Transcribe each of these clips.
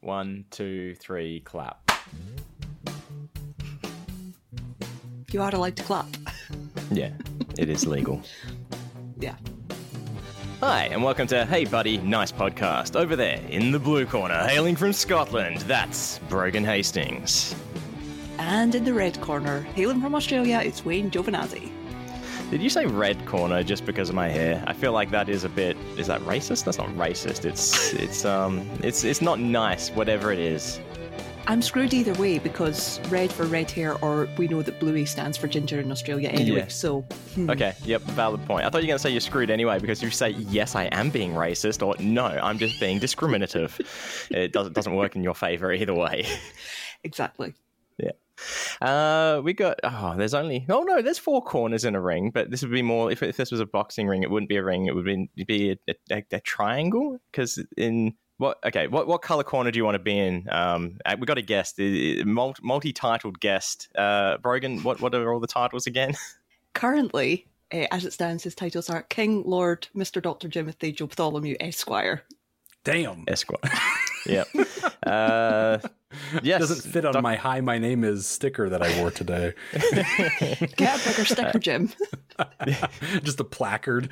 One, two, three, clap. You are allowed to clap. Yeah, it is legal. Yeah. Hi, and welcome to Hey Buddy, Nice Podcast. Over there in the blue corner, hailing from Scotland, that's Brogan Hastings. And in the red corner, hailing from Australia, it's Wayne Giovanazzi. Did you say red corner just because of my hair? I feel like that is a bit. Is that racist? That's not racist. It's it's um it's it's not nice. Whatever it is. I'm screwed either way because red for red hair, or we know that bluey stands for ginger in Australia anyway. Yeah. So hmm. Okay. Yep. Valid point. I thought you were gonna say you're screwed anyway because you say yes, I am being racist, or no, I'm just being discriminative. it doesn't doesn't work in your favor either way. exactly. Uh, we got. Oh, there's only. Oh no, there's four corners in a ring, but this would be more. If, if this was a boxing ring, it wouldn't be a ring. It would be, be a, a, a triangle. Because in what? Okay, what what color corner do you want to be in? Um, uh, we got a guest, multi titled guest. Uh, Brogan, what what are all the titles again? Currently, uh, as it stands, his titles are King, Lord, Mister Doctor Jimothy Joe Bartholomew, Esquire. Damn. Esquire. yep. Uh, yes. Doesn't fit on Doc- my "Hi, my name is" sticker that I wore today. Get a bigger sticker, Jim. Just a placard.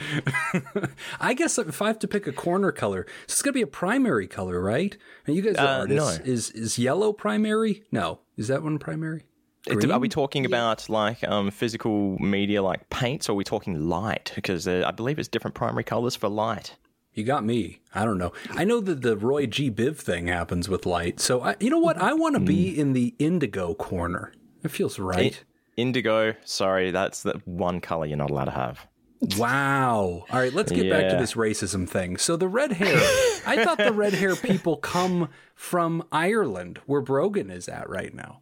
I guess if I have to pick a corner color, it's going to be a primary color, right? And you guys are uh, artists. No. Is is yellow primary? No, is that one primary? Green? Are we talking yeah. about like um, physical media, like paints, or are we talking light? Because uh, I believe it's different primary colors for light. You got me. I don't know. I know that the Roy G. Biv thing happens with light. So, I, you know what? I want to be hmm. in the indigo corner. It feels right. Indigo, sorry, that's the one color you're not allowed to have. Wow. All right, let's get yeah. back to this racism thing. So, the red hair, I thought the red hair people come from Ireland, where Brogan is at right now.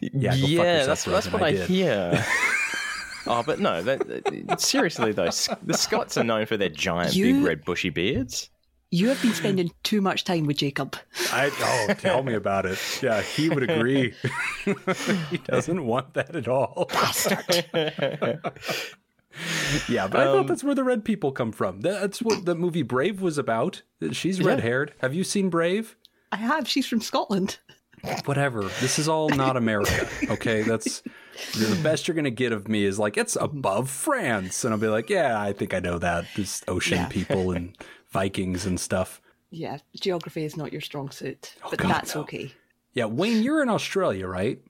Yeah, yeah that's, that's what I, I hear. Oh, but no. That, seriously though, the Scots are known for their giant, you, big, red, bushy beards. You have been spending too much time with Jacob. I oh, tell me about it. Yeah, he would agree. he doesn't want that at all. Bastard. yeah, but I thought um, that's where the red people come from. That's what the movie Brave was about. She's red haired. Have you seen Brave? I have. She's from Scotland. Whatever. This is all not America. Okay, that's the best you're gonna get of me is like it's above France, and I'll be like, yeah, I think I know that. There's ocean yeah. people and Vikings and stuff. Yeah, geography is not your strong suit, oh, but God, that's no. okay. Yeah, Wayne, you're in Australia, right?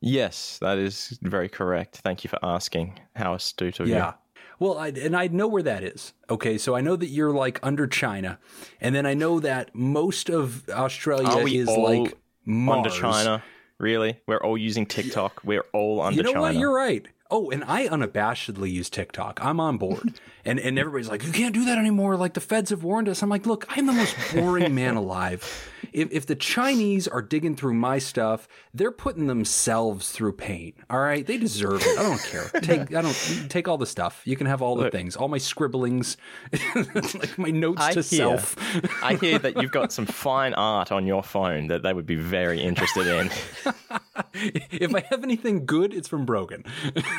Yes, that is very correct. Thank you for asking. How astute of yeah. you. Yeah. Well, I, and I know where that is. Okay, so I know that you're like under China, and then I know that most of Australia is like Mars. under China. Really? We're all using TikTok. We're all under You know China. what? You're right. Oh, and I unabashedly use TikTok. I'm on board. and and everybody's like, you can't do that anymore. Like the feds have warned us. I'm like, look, I'm the most boring man alive if, if the Chinese are digging through my stuff, they're putting themselves through pain. All right, they deserve it. I don't care. Take I don't take all the stuff. You can have all the Look, things, all my scribblings, like my notes I to hear, self. I hear that you've got some fine art on your phone that they would be very interested in. if I have anything good, it's from Brogan.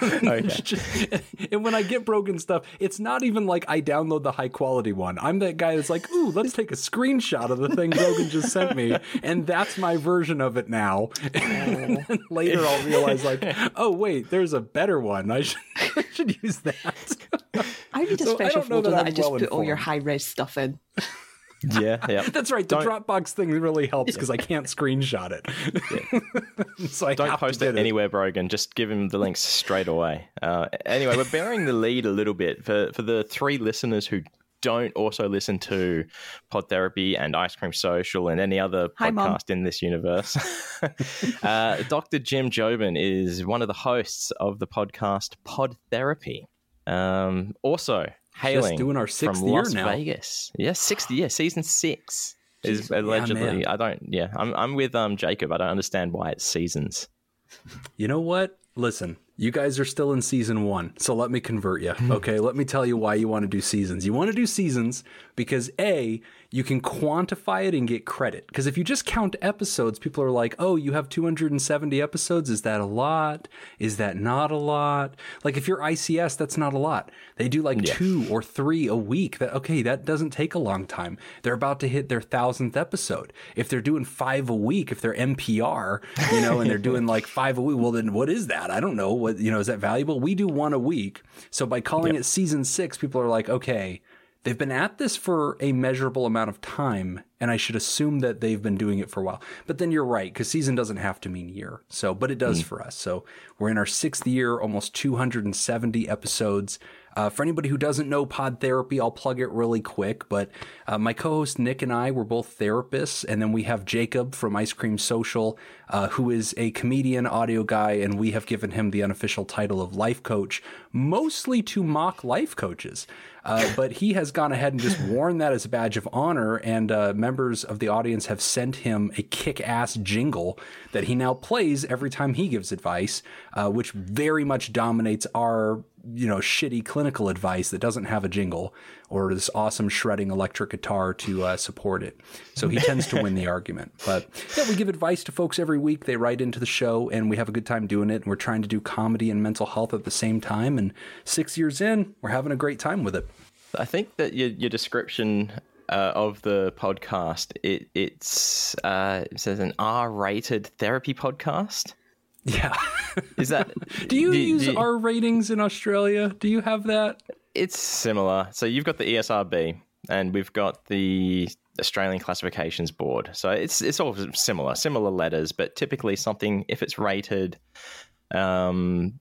Oh, okay. and when I get broken stuff, it's not even like I download the high quality one. I'm that guy that's like, ooh, let's take a screenshot of the thing Brogan just sent me, and that's my version of it now. and later I'll realize, like, oh wait, there's a better one. I should, I should use that. I need a so special folder that, that I just well put all your high res stuff in. Yeah, yeah. That's right. The don't, Dropbox thing really helps because yeah. I can't screenshot it. Yeah. so I don't post it, it anywhere, Brogan. Just give him the links straight away. Uh, anyway, we're bearing the lead a little bit for for the three listeners who don't also listen to Pod Therapy and Ice Cream Social and any other Hi, podcast Mom. in this universe. uh, Dr. Jim Jobin is one of the hosts of the podcast Pod Therapy. Um, also, hailing Just doing our sixth from year Las now. Vegas. Yeah, sixth year, season six is Jeez, allegedly. Yeah, I don't. Yeah, I'm I'm with um Jacob. I don't understand why it's seasons. You know what? Listen, You guys are still in season one, so let me convert you. Okay, let me tell you why you want to do seasons. You want to do seasons because A, you can quantify it and get credit. Because if you just count episodes, people are like, oh, you have 270 episodes. Is that a lot? Is that not a lot? Like if you're ICS, that's not a lot. They do like yeah. two or three a week. That okay, that doesn't take a long time. They're about to hit their thousandth episode. If they're doing five a week, if they're NPR, you know, and they're doing like five a week, well then what is that? I don't know. What you know, is that valuable? We do one a week. So by calling yep. it season six, people are like, okay, They've been at this for a measurable amount of time, and I should assume that they've been doing it for a while. But then you're right, because season doesn't have to mean year. So, but it does mm. for us. So we're in our sixth year, almost 270 episodes. Uh, for anybody who doesn't know Pod Therapy, I'll plug it really quick. But uh, my co host Nick and I were both therapists. And then we have Jacob from Ice Cream Social, uh, who is a comedian, audio guy. And we have given him the unofficial title of life coach, mostly to mock life coaches. Uh, but he has gone ahead and just worn that as a badge of honor, and uh, members of the audience have sent him a kick-ass jingle that he now plays every time he gives advice, uh, which very much dominates our you know shitty clinical advice that doesn't have a jingle or this awesome shredding electric guitar to uh, support it. So he tends to win the argument. But yeah, we give advice to folks every week. They write into the show, and we have a good time doing it. And we're trying to do comedy and mental health at the same time. And six years in, we're having a great time with it. I think that your your description uh, of the podcast it it's uh, it says an R rated therapy podcast. Yeah. Is that? do you do, use do you, R ratings in Australia? Do you have that? It's similar. So you've got the ESRB, and we've got the Australian Classifications Board. So it's it's all similar, similar letters, but typically something if it's rated. Um,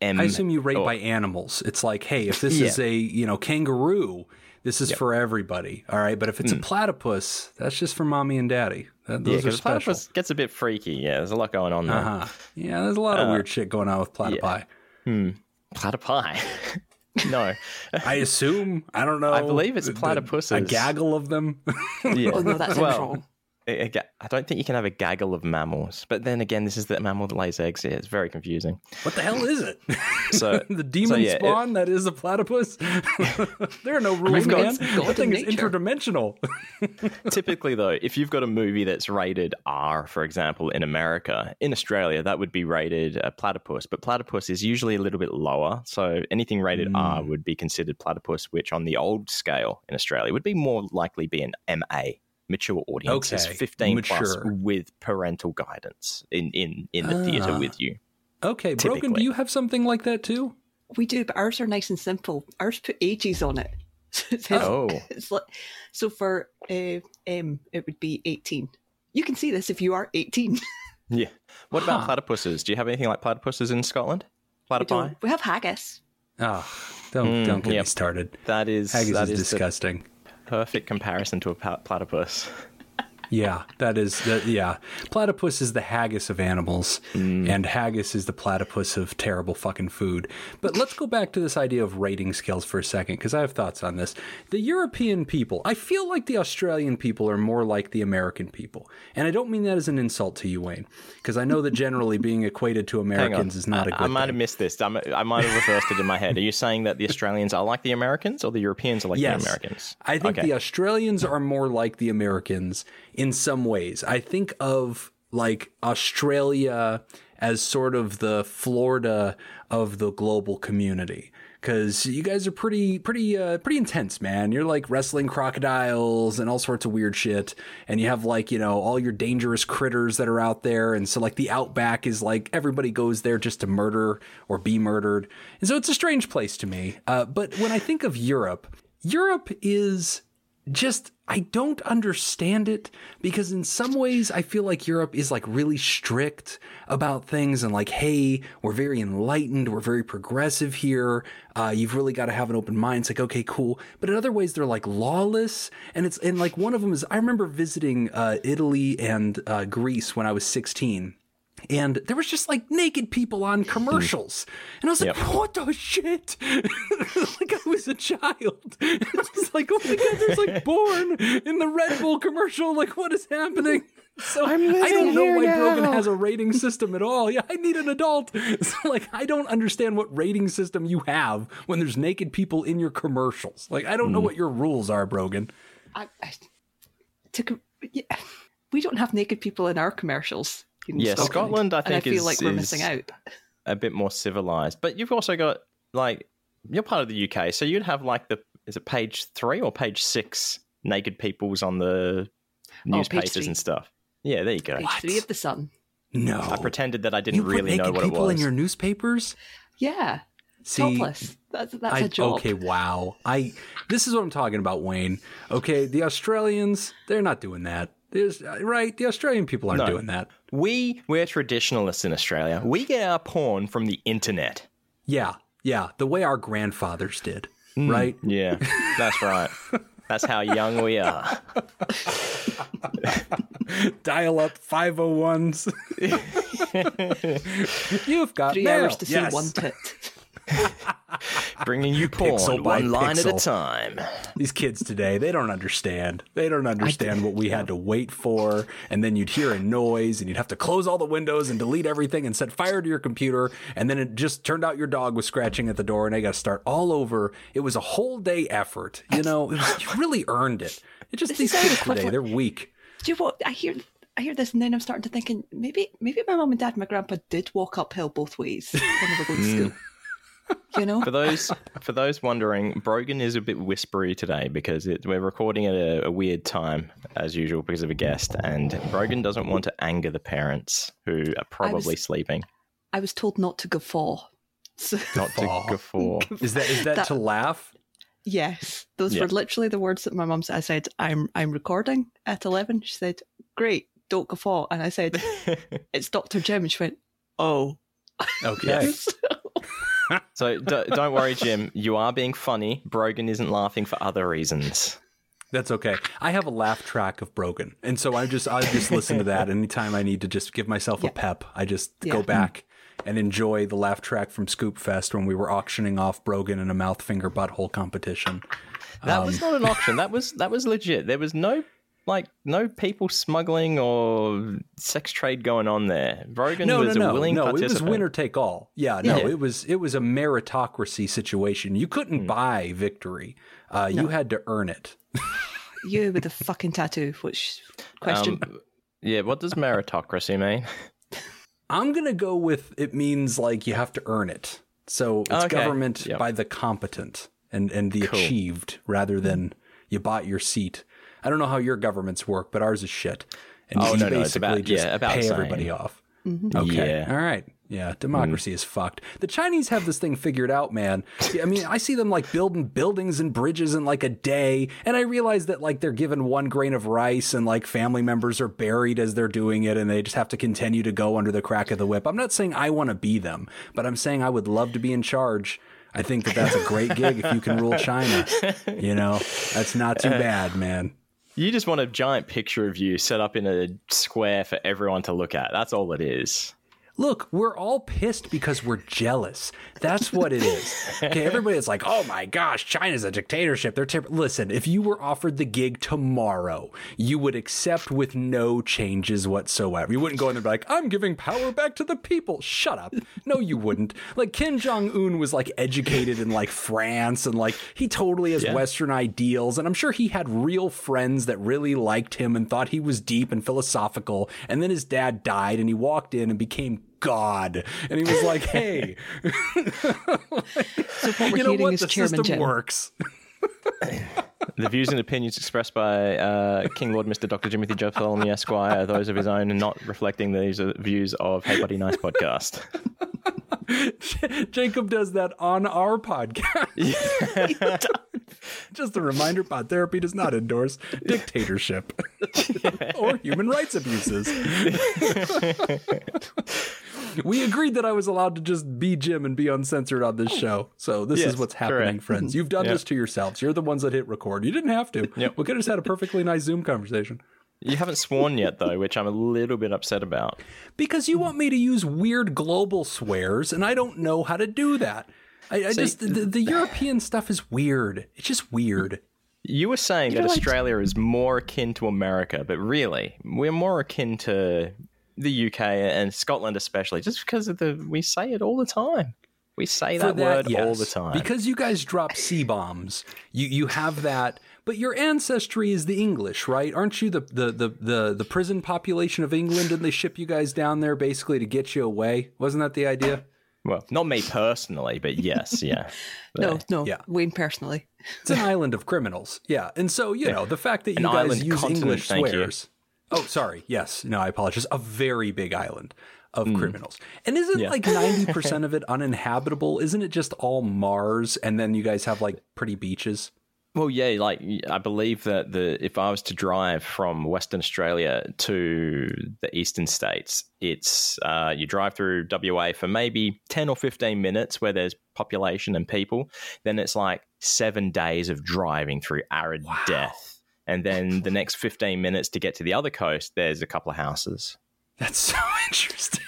M, I assume you rate or, by animals. It's like, hey, if this yeah. is a you know kangaroo, this is yep. for everybody. All right, but if it's mm. a platypus, that's just for mommy and daddy. That, those yeah, are special. Platypus gets a bit freaky. Yeah, there's a lot going on there. Uh-huh. Yeah, there's a lot of uh, weird shit going on with platypi. Yeah. Hmm. Platypi. no, I assume. I don't know. I believe it's platypuses. A gaggle of them. yeah. Oh no, that's well, I don't think you can have a gaggle of mammals. But then again, this is the mammal that lays eggs. Yeah, it's very confusing. What the hell is it? So the demon so yeah, spawn it, that is a platypus. there are no rules, man. That thing is interdimensional. Typically, though, if you've got a movie that's rated R, for example, in America, in Australia, that would be rated a platypus. But platypus is usually a little bit lower. So anything rated mm. R would be considered platypus, which on the old scale in Australia would be more likely be an MA mature audiences, okay. 15 mature. plus with parental guidance in, in, in the theater with you. Okay, typically. Brogan, do you have something like that too? We do, but ours are nice and simple. Ours put ages on it. oh. It's like, so for uh, M, it would be 18. You can see this if you are 18. yeah. What about huh. platypuses? Do you have anything like platypuses in Scotland? Platypi? We, we have haggis. Oh, don't, mm, don't get yep. me started. That is haggis that is, is disgusting perfect comparison to a platypus. Yeah, that is that. Yeah, platypus is the haggis of animals, mm. and haggis is the platypus of terrible fucking food. But let's go back to this idea of rating scales for a second, because I have thoughts on this. The European people, I feel like the Australian people are more like the American people, and I don't mean that as an insult to you, Wayne, because I know that generally being equated to Americans is not a good. I, I might thing. have missed this. I'm, i might have reversed it in my head. Are you saying that the Australians are like the Americans, or the Europeans are like yes. the Americans? I think okay. the Australians are more like the Americans in some ways. I think of like Australia as sort of the Florida of the global community because you guys are pretty pretty uh, pretty intense man. You're like wrestling crocodiles and all sorts of weird shit. And you have like you know all your dangerous critters that are out there. And so like the outback is like everybody goes there just to murder or be murdered. And so it's a strange place to me. Uh, but when i think of europe europe is just I don't understand it because in some ways I feel like Europe is like really strict about things and like, hey, we're very enlightened, we're very progressive here. Uh, you've really got to have an open mind. It's like, okay, cool. But in other ways, they're like lawless, and it's and like one of them is I remember visiting uh, Italy and uh, Greece when I was sixteen and there was just like naked people on commercials. And i was like Yep. what the shit? Like i was a child. And i was like oh my god there's like born in the red bull commercial. Like what is happening? So I'm i don't know why brogan has a rating system at all. Yeah i need an adult. So like i don't understand what rating system you have when there's naked people in your commercials. Like i don't know what your rules are brogan. I, I, to, com- yeah, we don't have naked people in our commercials. In Yeah, Scotland, I and I think, feel is- like we're missing out. a bit more civilized. But you've also got like you're part of the UK, so you'd have like the is it page three or page six naked peoples on the Oh, newspapers three. and stuff. Yeah, there you go. Page three of the Sun. no I pretended that I didn't put really know naked what it people was. in your newspapers Yeah, See, topless. That's that's I, a job. Okay, wow. I this is what I'm talking about, Wayne. Okay, the Australians, they're not doing that. There's, uh, right, the Australian people aren't No. doing that. We we're traditionalists in Australia. We get our porn from the internet. Yeah, yeah, the way our grandfathers did, mm, right? Yeah, that's right. That's how young we are. Dial up 501s. You've got Three mail. hours to see Yes. one tit. Bringing you porn Pixel by one line at a time. These kids today, they don't understand. They don't understand what we had to wait for. And then you'd hear a noise and you'd have to close all the windows and delete everything and set fire to your computer. And then it just turned out your dog was scratching at the door and they got to start all over. It was a whole day effort. You know, it was, you really earned it. It just, these kids today, they're weak. Do you what I hear? I hear this, and then I'm starting to thinking maybe maybe my mom and dad and my grandpa did walk uphill both ways when they were going to hmm. school. You know, For those for those wondering, Brogan is a bit whispery today because it, we're recording at a, a weird time as usual because of a guest, and Brogan doesn't want to anger the parents who are probably sleeping. I was told not to guffaw. So Not to Guffaw. guffaw. Is that, is that, That- to laugh? yes, those Yeah. were literally the words that my mum said. I said, "I'm I'm recording at 11." She said, "Great, don't guffaw," and I said, "It's Doctor Jim," and she went, "Oh." Okay. So d- don't worry, Jim. You are being funny. Brogan isn't laughing for other reasons. That's okay. I have a laugh track of Brogan, and so I just I just listen to that anytime I need to just give myself a pep. I just Yeah. go back and enjoy the laugh track from Scoop Fest when we were auctioning off Brogan in a mouth finger butthole competition. That Um, was not an auction. That was that was legit. There was no like no people smuggling or sex trade going on there. Brogan No, no, was no, a willing no. It was participant. winner take all. Yeah, no, Yeah. it was it was a meritocracy situation. You couldn't buy victory. Uh, You had to earn it. You with a fucking tattoo. Which question? Um, yeah, what does meritocracy mean? I'm gonna go with it means like you have to earn it. So it's Okay. government Yep. by the competent and and the Cool. achieved rather than you bought your seat. I don't know how your governments work, but ours is shit. And Oh, you no, no, basically it's about- just yeah, about pay everybody off. Mm-hmm. Okay. Yeah. All right. Yeah. Democracy is fucked. The Chinese have this thing figured out, man. I mean, I see them like building buildings and bridges in like a day. And I realize that like they're given one grain of rice and like family members are buried as they're doing it and they just have to continue to go under the crack of the whip. I'm not saying I want to be them, but I'm saying I would love to be in charge. I think that that's a great gig if you can rule China. You know, that's not too bad, man. You just want a giant picture of you set up in a square for everyone to look at. That's all it is. Look, we're all pissed because we're jealous. That's what it is. Okay, everybody is like, "Oh my gosh, China's a dictatorship." They're ter-. listen. If you were offered the gig tomorrow, you would accept with no changes whatsoever. You wouldn't go in there and be like, "I'm giving power back to the people." Shut up. No, you wouldn't. Like Kim Jong Un was like educated in like France, and like he totally has Yeah. Western ideals, and I'm sure he had real friends that really liked him and thought he was deep and philosophical. And then his dad died, and he walked in and became God, and he was like, "Hey, so what we're you know hearing what? is The Chairman system Jim. works." The views and opinions expressed by uh, King Lord Mr. Dr. Jimothy Joe Bartholomew Esquire are those of his own and not reflecting these uh, views of Hey Buddy Nice podcast. Jacob does that on our podcast. Just a reminder: Pod Therapy does not endorse dictatorship or human rights abuses. we agreed that I was allowed to just be Jim and be uncensored on this show. So this Yes, is what's happening, correct. friends. You've done Yeah. this to yourselves. You're the ones that hit record. You didn't have to. Yep. We could have just had a perfectly nice Zoom conversation. You haven't sworn yet, though, which I'm a little bit upset about. Because you want me to use weird global swears, and I don't know how to do that. I, I See, just the, the, European stuff is weird. It's just weird. You were saying you that Australia is more akin to America, but really, we're more akin to the UK and Scotland, especially, just because of the we say it all the time. We say that, that word yes. all the time because you guys drop c bombs. You you have that but your ancestry is the English, right? Aren't you the, the, the, the, the prison population of England? Didn't they ship you guys down there basically to get you away? Wasn't that the idea? Well, not me personally, but yes, yeah. no, no, yeah. Wayne personally. It's an island of criminals, yeah. And so you know the fact that you an guys use English swears. Oh, sorry. Yes, no, I apologize. A very big island of mm. criminals. And isn't yeah. like 90% of it uninhabitable? Isn't it just all Mars and then you guys have like pretty beaches? Well, yeah, like I believe that the if I was to drive from Western Australia to the eastern states, it's uh, you drive through WA for maybe ten or fifteen minutes where there's population and people. Then it's like seven days of driving through arid wow. death, and then the next fifteen minutes to get to the other coast, there's a couple of houses. That's so interesting.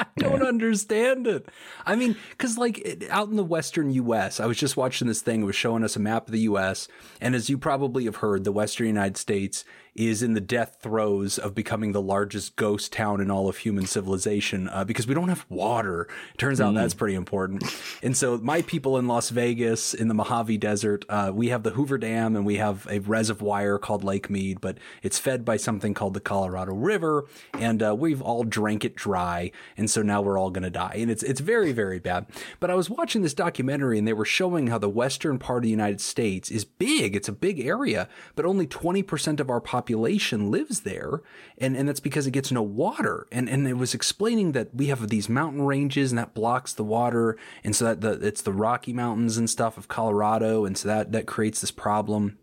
I don't yeah. understand it. I mean, because like out in the Western U.S., I was just watching this thing. It was showing us a map of the U.S. And as you probably have heard, the Western United States is in the death throes of becoming the largest ghost town in all of human civilization uh, because we don't have water. It turns out mm. that's pretty important. And so, my people in Las Vegas, in the Mojave Desert, uh, we have the Hoover Dam and we have a reservoir called Lake Mead, but it's fed by something called the Colorado River, and uh, we've all drank it dry, and so now we're all going to die, and it's it's very very bad. But I was watching this documentary, and they were showing how the western part of the United States is big. It's a big area, but only twenty percent of our population population lives there, and, and that's because it gets no water. And and it was explaining that we have these mountain ranges and that blocks the water, and so that the, it's the Rocky Mountains and stuff of Colorado, and so that that creates this problem.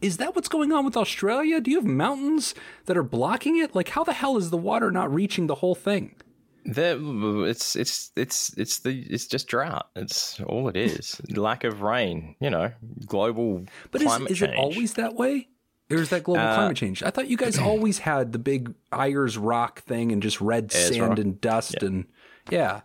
Is that what's going on with Australia? Do you have mountains that are blocking it? Like, how the hell is the water not reaching the whole thing? There, it's it's it's it's the it's just drought. It's all it is. Lack of rain. You know, global. But is, is it always that way? Is that global uh, climate change? I thought you guys always had the big Ayers Rock thing and just red Ayers sand Rock. and dust yeah. and yeah.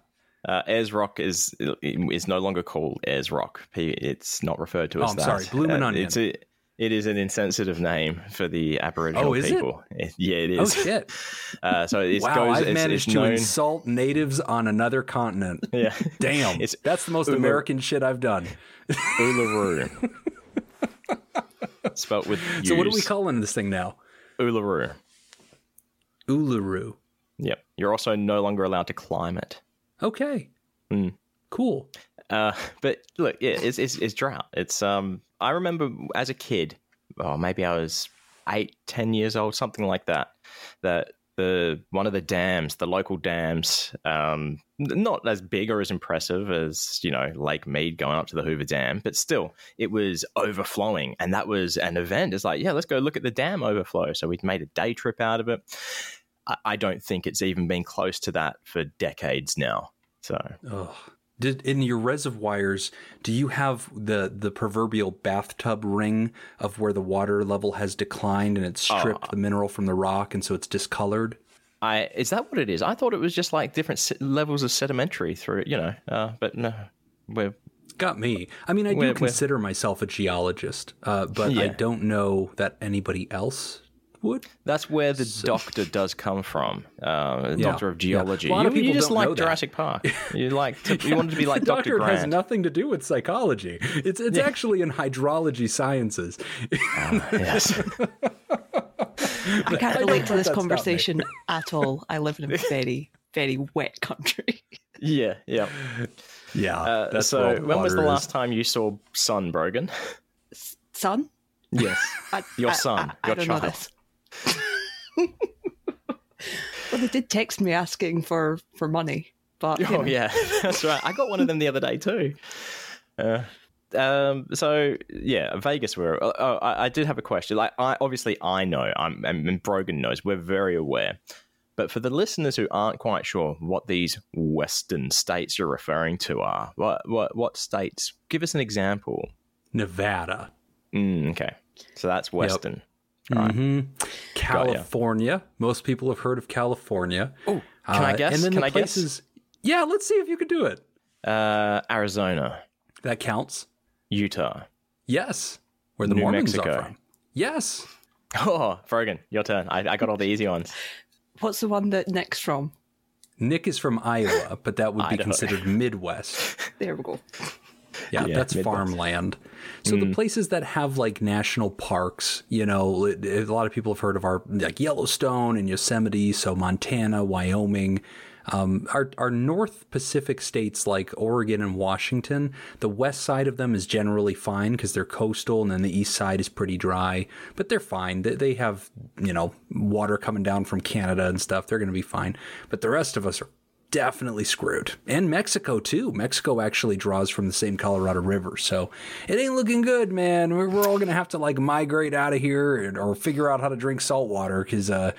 Uh, Ayers Rock is is no longer called Ayers Rock. It's not referred to as oh, I'm that. Sorry, Bloomin' uh, Onion. It's a, it is an insensitive name for the Aboriginal oh, people. It? yeah, it is. Oh shit! Uh, so it wow, goes, I've managed to known... insult natives on another continent. Yeah, damn, it's, that's the most American shit I've done. Uluru. Spelt with U's. So what are we calling this thing now? Uluru. Uluru. Yep. You're also no longer allowed to climb it. Okay. Mm. Cool. Uh, but look, yeah, it's, it's, it's drought. It's um. I remember as a kid, oh, maybe I was eight, ten years old, something like that. That the one of the dams, the local dams, um, not as big or as impressive as you know Lake Mead going up to the Hoover Dam, but still it was overflowing, and that was an event. It's like, yeah, let's go look at the dam overflow. So we made a day trip out of it. I, I don't think it's even been close to that for decades now. So. Ugh. Did in your reservoirs, do you have the the proverbial bathtub ring of where the water level has declined and it's stripped uh, the mineral from the rock and so it's discolored? I is that what it is? I thought it was just like different levels of sedimentary through it, you know. Uh, but no, we're got me. I mean, I do consider myself a geologist, uh, but yeah. I don't know that anybody else would. That's where the so. doctor does come from. Uh, yeah. Doctor of geology. Yeah. You, you, just like Jurassic Park. You like to, you wanted to be like the Doctor Grant. has nothing to do with psychology. It's it's yeah. actually in hydrology sciences. Uh, yes. I can't relate to this conversation at all. I live in a very very wet country. Yeah, yeah, yeah. Uh, so, when was the is. last time you saw sun, Brogan? Sun? Yes, I, your son, I, I, your child. Well, they did text me asking for for money, but oh know. yeah, that's right. I got one of them the other day too. Uh, um, so yeah, Vegas. Where uh, oh, I, I, did have a question. Like, I obviously I know. I'm and Brogan knows. We're very aware. But for the listeners who aren't quite sure what these Western states you're referring to are, what what what states? Give us an example. Nevada. Mm, okay, so that's Western. Yep. Mm-hmm. California. Most people have heard of California. Oh, can I guess? And then can the I places. Yeah, let's see if you can do it. Uh, Arizona, That counts. Utah. Yes. Where the New Mormons Mexico. are from. Yes. Oh, Brogan, your turn. I, I got all the easy ones. What's the one that Nick's from? Nick is from Iowa, but that would be considered Midwest. There we go. Yeah, Yeah, that's Midwest. farmland. So the places that have like national parks, you know, a lot of people have heard of our like Yellowstone and Yosemite. So Montana, Wyoming, um, our our North Pacific states like Oregon and Washington. The west side of them is generally fine because they're coastal, and then the east side is pretty dry. But they're fine. They, they have you know water coming down from Canada and stuff. They're going to be fine. But the rest of us are definitely screwed. And Mexico too. Mexico actually draws from the same Colorado River, so it ain't looking good, man. We're, we're all gonna have to like migrate out of here and, or figure out how to drink salt water because, uh,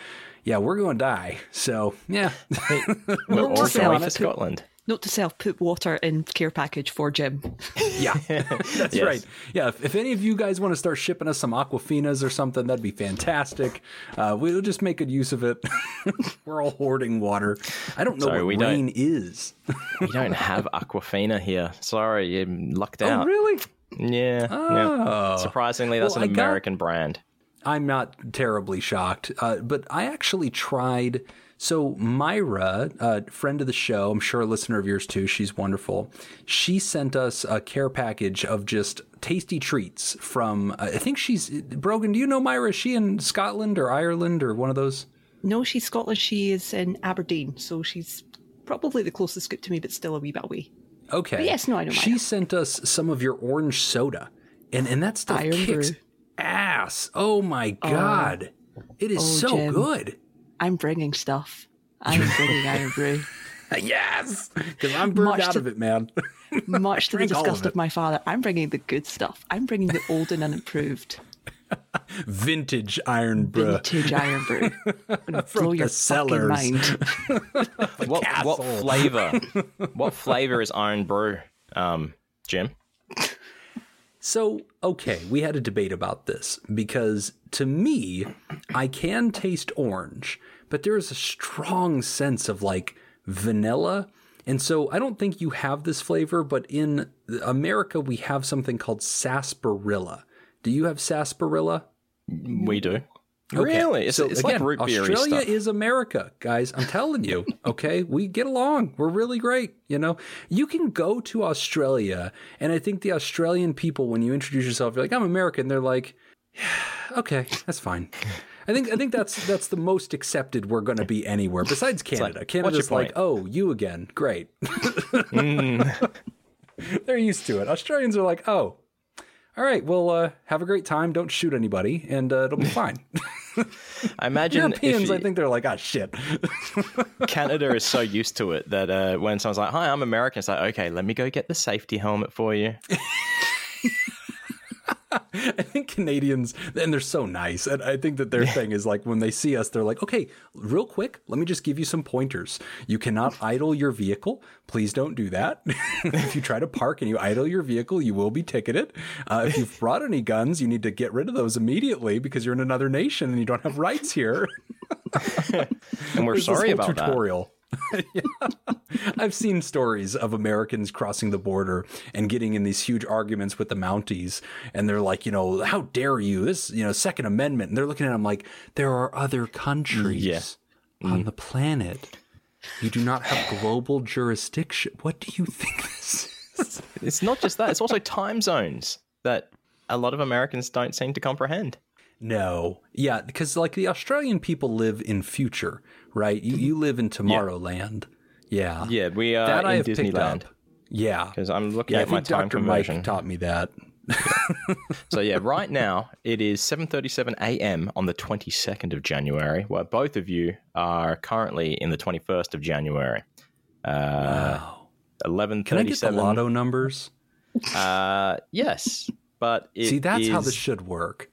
yeah, we're gonna die. So yeah, We're Note to all self, going for put- Scotland. Note to self: put water in care package for Jim. yeah, that's Yes. right. Yeah, if, if any of you guys want to start shipping us some Aquafinas or something, that'd be fantastic. Uh, we'll just make good use of it. we're all hoarding water. I don't know Sorry, we what don't. rain is. We don't have Aquafina here. Sorry, you lucked oh, really? Yeah. Oh. yeah. Surprisingly, that's Well, an I got- American brand. I'm not terribly shocked, uh, but I actually tried. So Myra, a friend of the show, I'm sure a listener of yours too. She's wonderful. She sent us a care package of just tasty treats from. Uh, I think she's Brogan. Do you know Myra? Is she in Scotland or Ireland or one of those? No, she's Scotland. She is in Aberdeen, so she's probably the closest scoop to me, but still a wee bit away. Okay. But yes, no, I don't know She Myra. sent us some of your orange soda, and and that stuff Iron kicks Brew. ass. Oh my god, it is Oh, so Jim. good. I'm bringing stuff. I'm bringing Irn-Bru. Yes, because I'm burned Much out to- of it, man. Much to the Drink all of disgust of, my father, I'm bringing the good stuff. I'm bringing the old and unimproved Vintage Irn-Bru. vintage Irn-Bru. I'm gonna blow the your cellars. fucking mind. What, what flavor? what flavor is Irn-Bru, um, Jim? So, okay, we had a debate about this because to me, I can taste orange, but there is a strong sense of like vanilla. And so I don't think you have this flavor, but in America, we have something called sarsaparilla. Do you have sarsaparilla? We do. Okay, Really? It's, so it's again, like root beer Australia is America, guys. I'm telling you. Okay, we get along. We're really great. You know, you can go to Australia, and I think the Australian people, when you introduce yourself, you're like, "I'm American." They're like, "Yeah, "Okay, that's fine." I think I think that's that's the most accepted we're going to be anywhere besides Canada. like, Canada's like, "Oh, you again? Great." Mm. They're used to it. Australians are like, "Oh." All right, well, uh, have a great time. Don't shoot anybody, and uh, it'll be fine. I imagine Europeans, you- I think they're like, ah, shit. Canada is so used to it that uh, when someone's like, "Hi, I'm American," it's like, "Okay, let me go get the safety helmet for you." I think Canadians, and they're so nice. And I think that their thing is like when they see us, they're like, okay, real quick, let me just give you some pointers. You cannot idle your vehicle. Please don't do that. if you try to park and you idle your vehicle, you will be ticketed. Uh, if you've brought any guns, you need to get rid of those immediately because you're in another nation and you don't have rights here. And we're There's this sorry about that. Yeah. I've seen stories of Americans crossing the border and getting in these huge arguments with the Mounties, and they're like, you know, how dare you? This, you know, Second Amendment. And they're looking at them like, there are other countries Yeah. on mm-hmm. the planet. You do not have global jurisdiction. What do you think this is? It's not just that; it's also time zones that a lot of Americans don't seem to comprehend. No. Yeah, because like the Australian people live in future, right? You, you live in Tomorrowland. Yeah. Yeah, we are That I in have picked Disneyland up. Yeah. because I'm looking Yeah, I at my think time Dr. conversion. Mike taught me that. So yeah, right now it is 7:37 a.m. on the 22nd of January, where both of you are currently in the 21st of January. Uh, Wow. 11:37. Can I get the lotto numbers? Uh, yes, but See, that's how this should work.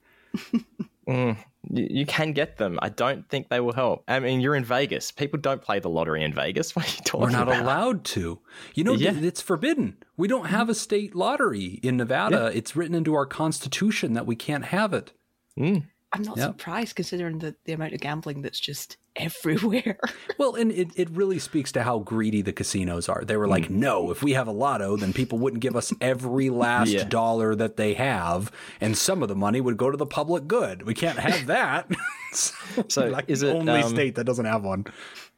Mm, you, you can get them. I don't think they will help. I mean, you're in Vegas. People don't play the lottery in Vegas. What are you talking We're not about? allowed to. You know, Yeah. th- it's forbidden. We don't have a state lottery in Nevada. It's written into our constitution that we can't have it. I'm not yep. surprised considering the, the amount of gambling that's just everywhere. well, and it, it really speaks to how greedy the casinos are. They were like, mm. no, if we have a lotto, then people wouldn't give us every last yeah. dollar that they have, and some of the money would go to the public good. We can't have that. so, so like is the it only um, state that doesn't have one?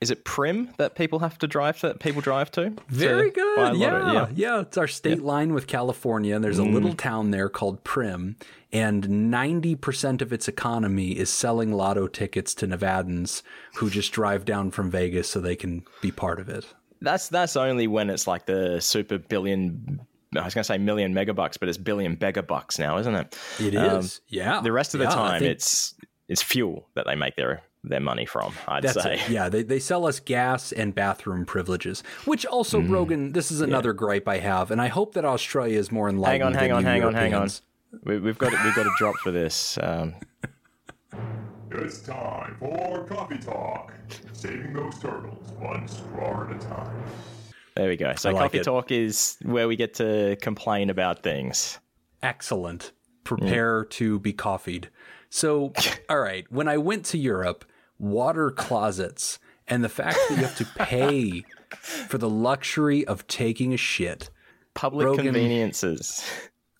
Is it Primm that people have to drive to, that people drive to? Very to good. Yeah. yeah. Yeah. It's our state yeah. line with California. And there's a mm. little town there called Primm. And 90% of its economy is selling lotto tickets to Nevadans who just drive down from Vegas so they can be part of it. That's that's only when it's like the super billion I was going to say million megabucks, but it's billion megabucks now, isn't it? It um, is. Yeah. The rest of the yeah, time, think... it's it's fuel that they make their their money from. I'd That's say, it. yeah, they they sell us gas and bathroom privileges, which also, mm. Brogan, this is another yeah. gripe I have, and I hope that Australia is more enlightened. Hang on, hang on, hang Europeans. on, hang on. We, have got we've got a drop for this. Um, it's time for coffee talk, saving those turtles one straw at a time. There we go. So like coffee it. talk is where we get to complain about things. Excellent. Prepare mm. to be coffeed. So, all right, when I went to Europe, water closets and the fact that you have to pay for the luxury of taking a shit. Public Brogan, conveniences.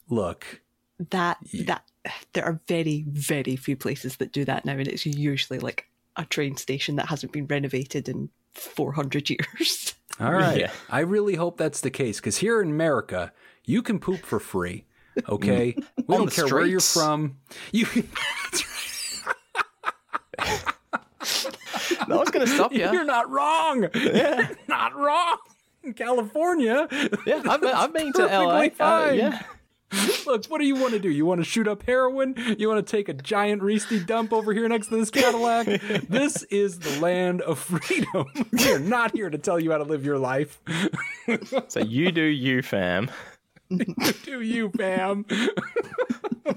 Look. That that there are very, very few places that do that now, and it's usually like a train station that hasn't been renovated in 400 years. All right. Yeah. I really hope that's the case because here in America, you can poop for free. Okay. We don't care streets. where you're from. You can. no one's going to stop you. You're not wrong. Yeah. not wrong. In California. Yeah, I've been, I've been to LA. Uh, yeah. Look, what do you want to do? You want to shoot up heroin? You want to take a giant Reesty dump over here next to this Cadillac? this is the land of freedom. We are not here to tell you how to live your life. so you do you, fam. do you, fam?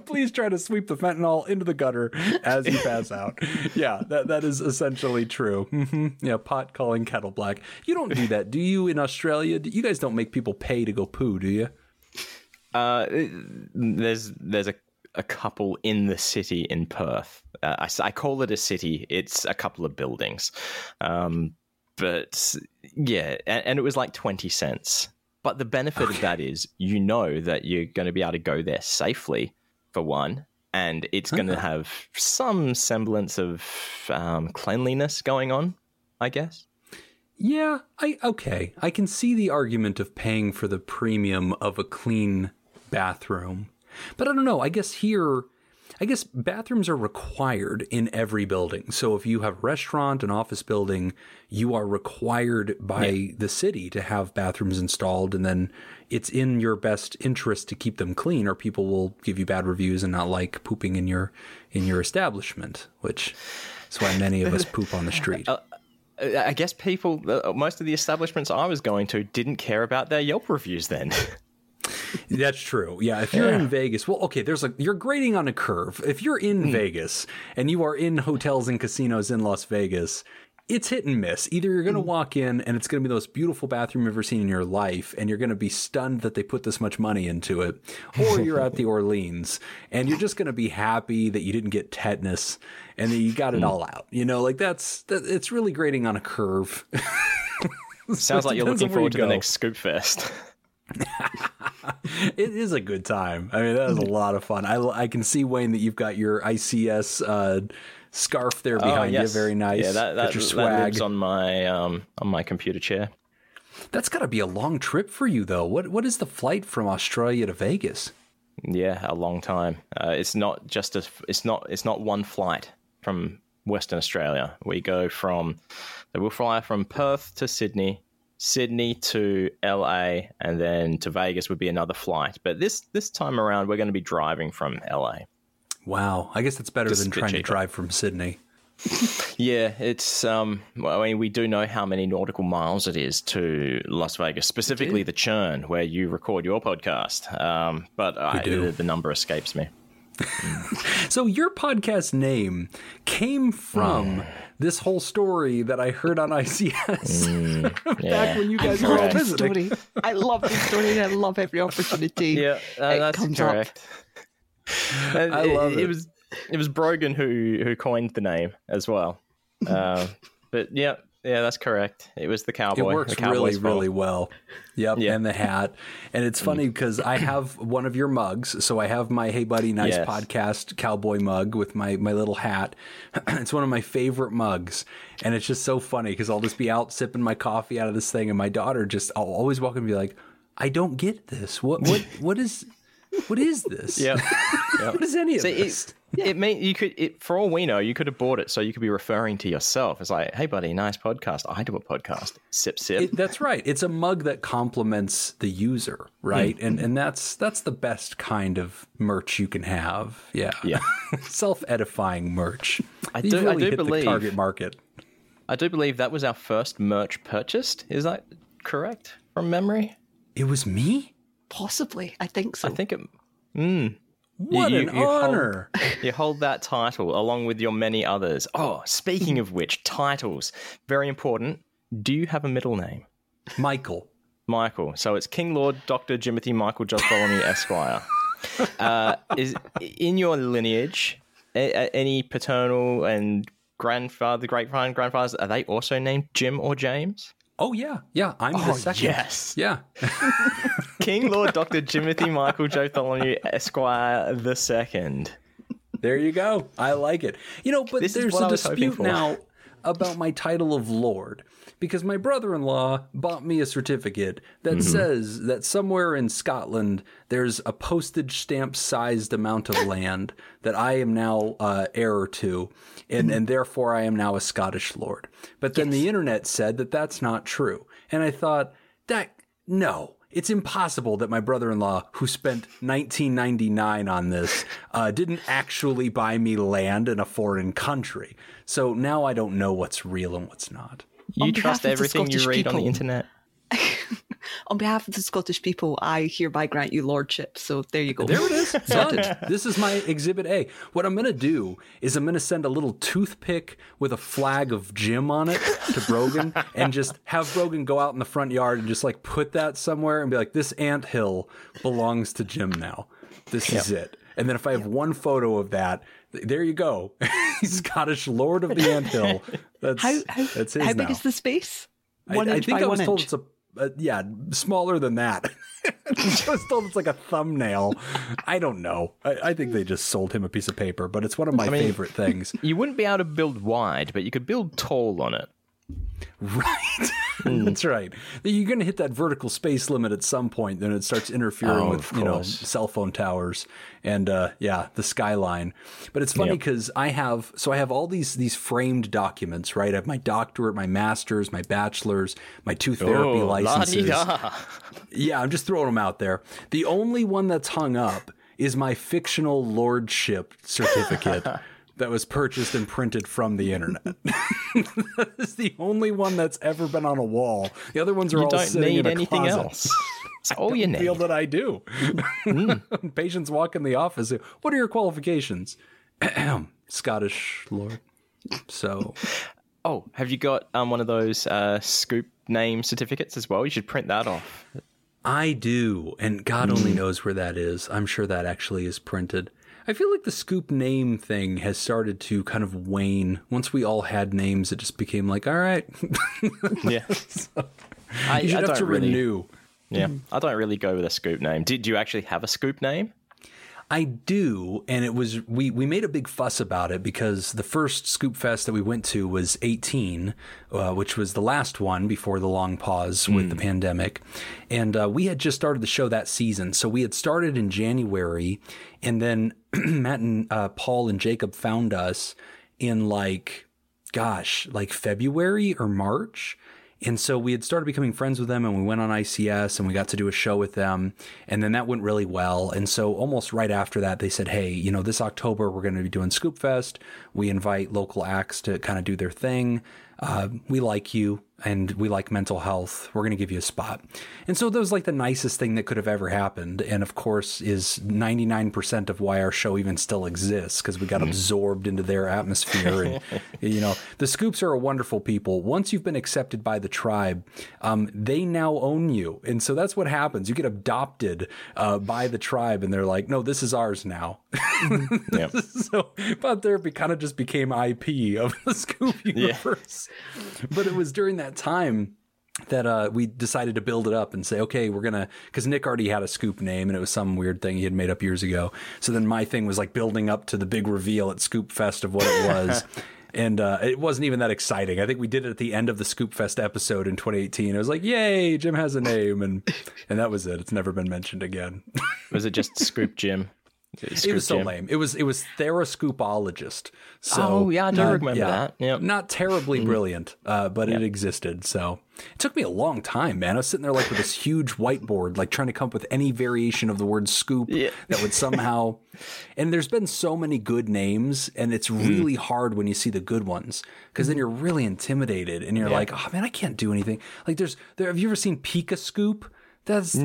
Please try to sweep the fentanyl into the gutter as you pass out. Yeah, that that is essentially true. Mm-hmm. Yeah, pot calling kettle black. You don't do that, do you? In Australia, you guys don't make people pay to go poo, do you? Uh, there's there's a a couple in the city in Perth. Uh, I, I, call it a city. It's a couple of buildings, um, but yeah, and, and, it was like twenty cents. But the benefit okay. of that is you know that you're going to be able to go there safely for one, and it's going to have some semblance of um, cleanliness going on, I guess. Yeah, I okay. I can see the argument of paying for the premium of a clean bathroom. But I don't know. I guess here I guess bathrooms are required in every building. So if you have a restaurant, an office building, you are required by yeah. the city to have bathrooms installed and then it's in your best interest to keep them clean or people will give you bad reviews and not like pooping in your in your establishment, which is why many of us poop on the street. Uh, I guess people, uh, most of the establishments I was going to didn't care about their Yelp reviews then. That's true. Yeah, if you're yeah. in Vegas, well, okay, there's a you're grading on a curve. If you're in mm. Vegas and you are in hotels and casinos in Las Vegas, it's hit and miss. Either you're going to mm. walk in and it's going to be the most beautiful bathroom you've ever seen in your life, and you're going to be stunned that they put this much money into it, or you're at the Orleans and you're just going to be happy that you didn't get tetanus and that you got it mm. all out. You know, like that's that, it's really grading on a curve. Sounds like you're looking forward to the next Scoop Fest. it is a good time. I mean, that was a lot of fun. I, I can see Wayne that you've got your ICS uh, scarf there oh, behind oh, yes. you. Very nice. Yeah, that, that, that lives on my um, on my computer chair. That's got to be a long trip for you, though. What what is the flight from Australia to Vegas? Yeah, a long time. Uh, it's not just a. It's not. It's not one flight from Western Australia. We go from. We'll fly from Perth to Sydney, Sydney to LA and then to Vegas would be another flight. But this this time around, we're going to be driving from LA. Wow, I guess that's better Just than trying cheaper. to drive from Sydney. yeah, it's um. Well, I mean, we do know how many nautical miles it is to Las Vegas, specifically the Churn, where you record your podcast. Um, but I, the number escapes me. so your podcast name came from mm. this whole story that I heard on ICS mm, yeah. back when you guys were all visiting. Story. I love this story. And I love every opportunity. Yeah, uh, that's comes correct. Up. I love it. It was it was Brogan who who coined the name as well. Uh, but yeah, yeah, that's correct. It was the cowboy. It works really, really well. Yep, yeah. and the hat. And it's funny mm. because I have one of your mugs. So I have my Hey Buddy Nice yes. podcast cowboy mug with my my little hat. it's one of my favorite mugs, and it's just so funny because I'll just be out sipping my coffee out of this thing, and my daughter just I'll always walk and be like, "I don't get this. What what what is?" What is this? Yeah. Yep. what is any of so this? It, it mean you could it, for all we know you could have bought it so you could be referring to yourself. It's like hey buddy nice podcast. I do a podcast. Sip sip. It, that's right. It's a mug that complements the user right? Mm. and and that's that's the best kind of merch you can have. Yeah. Yeah. Self-edifying merch. I do really i do believe target market. I do believe that was our first merch purchased. Is that correct from memory? It was me? Possibly. I think so. I think it mm, what you, an you honor! Hold, you hold that title along with your many others. Oh, speaking of which, titles very important. Do you have a middle name? Michael. Michael. So it's King Lord Doctor Jimothy Michael Bartholomew Esquire. Uh, is in your lineage a, a, any paternal and grandfather, great grandfathers? Are they also named Jim or James? Oh yeah, yeah. I'm oh, the second. Yes. Yeah. King Lord Doctor Jimothy Michael Bartholomew Esquire the second. There you go. I like it. You know, but this there's a dispute now about my title of Lord because my brother in law bought me a certificate that mm-hmm. says that somewhere in Scotland there's a postage stamp sized amount of land that I am now uh, heir to, and, mm-hmm. and therefore I am now a Scottish Lord. But then yes. the internet said that that's not true. And I thought, that, no. It's impossible that my brother-in-law, who spent 1999 on this, uh, didn't actually buy me land in a foreign country. So now I don't know what's real and what's not. You trust everything you read people, on the internet. on behalf of the Scottish people, I hereby grant you lordship. So there you go. There it is. Done. this is my exhibit A. What I'm going to do is I'm going to send a little toothpick with a flag of Jim on it to Brogan and just have Brogan go out in the front yard and just like put that somewhere and be like, this ant hill belongs to Jim now. This yep. is it. And then if I have one photo of that, there you go. Scottish Lord of the Anthill. That's how, how, that's his how big now. is the space? One I, I think I was told inch. it's a uh, yeah smaller than that. I was told it's like a thumbnail. I don't know. I, I, think they just sold him a piece of paper, but it's one of my I mean, favorite things. You wouldn't be able to build wide, but you could build tall on it. Right. Mm. That's right. You're going to hit that vertical space limit at some point, then it starts interfering oh, with you know cell phone towers and uh, yeah, the skyline. But it's funny because yep. I have so I have all these these framed documents. Right, I have my doctorate, my master's, my bachelor's, my two therapy oh, licenses. La-di-da. Yeah, I'm just throwing them out there. The only one that's hung up is my fictional lordship certificate. that was purchased and printed from the internet. that is the only one that's ever been on a wall. The other ones are you all sitting in a anything closet. else. It's all you need. Feel that I do. Mm. Patients walk in the office. What are your qualifications? Scottish lord. So, oh, have you got um, one of those uh, scoop name certificates as well? You should print that off. I do, and God only mm. knows where that is. I'm sure that actually is printed. I feel like the scoop name thing has started to kind of wane. Once we all had names, it just became like, all right. yeah. so, I, you should I have to really, renew. Yeah. I don't really go with a scoop name. Did you actually have a scoop name? I do, and it was we we made a big fuss about it because the first Scoop Fest that we went to was 18, uh, which was the last one before the long pause mm. with the hmm. pandemic, and uh, we had just started the show that season, so we had started in January, and then Matt and uh, Paul and Jacob found us in like, gosh, like February or March. And so we had started becoming friends with them and we went on ICS and we got to do a show with them. And then that went really well. And so almost right after that, they said, Hey, you know, this October, we're going to be doing Scoop Fest. We invite local acts to kind of do their thing. Uh, we like you. and we like mental health. We're going to give you a spot. And so that was like the nicest thing that could have ever happened. And of course, is 99% of why our show even still exists because we got Mm-hmm. absorbed into their atmosphere. And, you know, the Scoops are a wonderful people. Once you've been accepted by the tribe, um, they now own you. And so that's what happens. You get adopted uh, by the tribe, and they're like, no, this is ours now. Yep. so, but there be kind of just became IP of the Scoop universe. But it was during that time that uh, we decided to build it up and say, okay, we're gonna, because Nick already had a Scoop name and it was some weird thing he had made up years ago. So then my thing was like building up to the big reveal at Scoop Fest of what it was. And uh, it wasn't even that exciting. I think we did it at the end of the Scoop Fest episode in 2018. It was like, "Yay, Jim has a name," and and that was it. It's never been mentioned again. Was it just Scoop Jim? It was so lame. It was it was Therascoopologist. So Oh, yeah, I do uh, remember that. Yep. Not terribly brilliant, uh, but it existed. So it took me a long time, man. I was sitting there like with this huge whiteboard, like trying to come up with any variation of the word scoop Yeah. that would somehow. and there's been so many good names, and it's really hard when you see the good ones because then you're really intimidated, and you're like, oh man, I can't do anything. Like there's there. Have you ever seen Pika Scoop? That's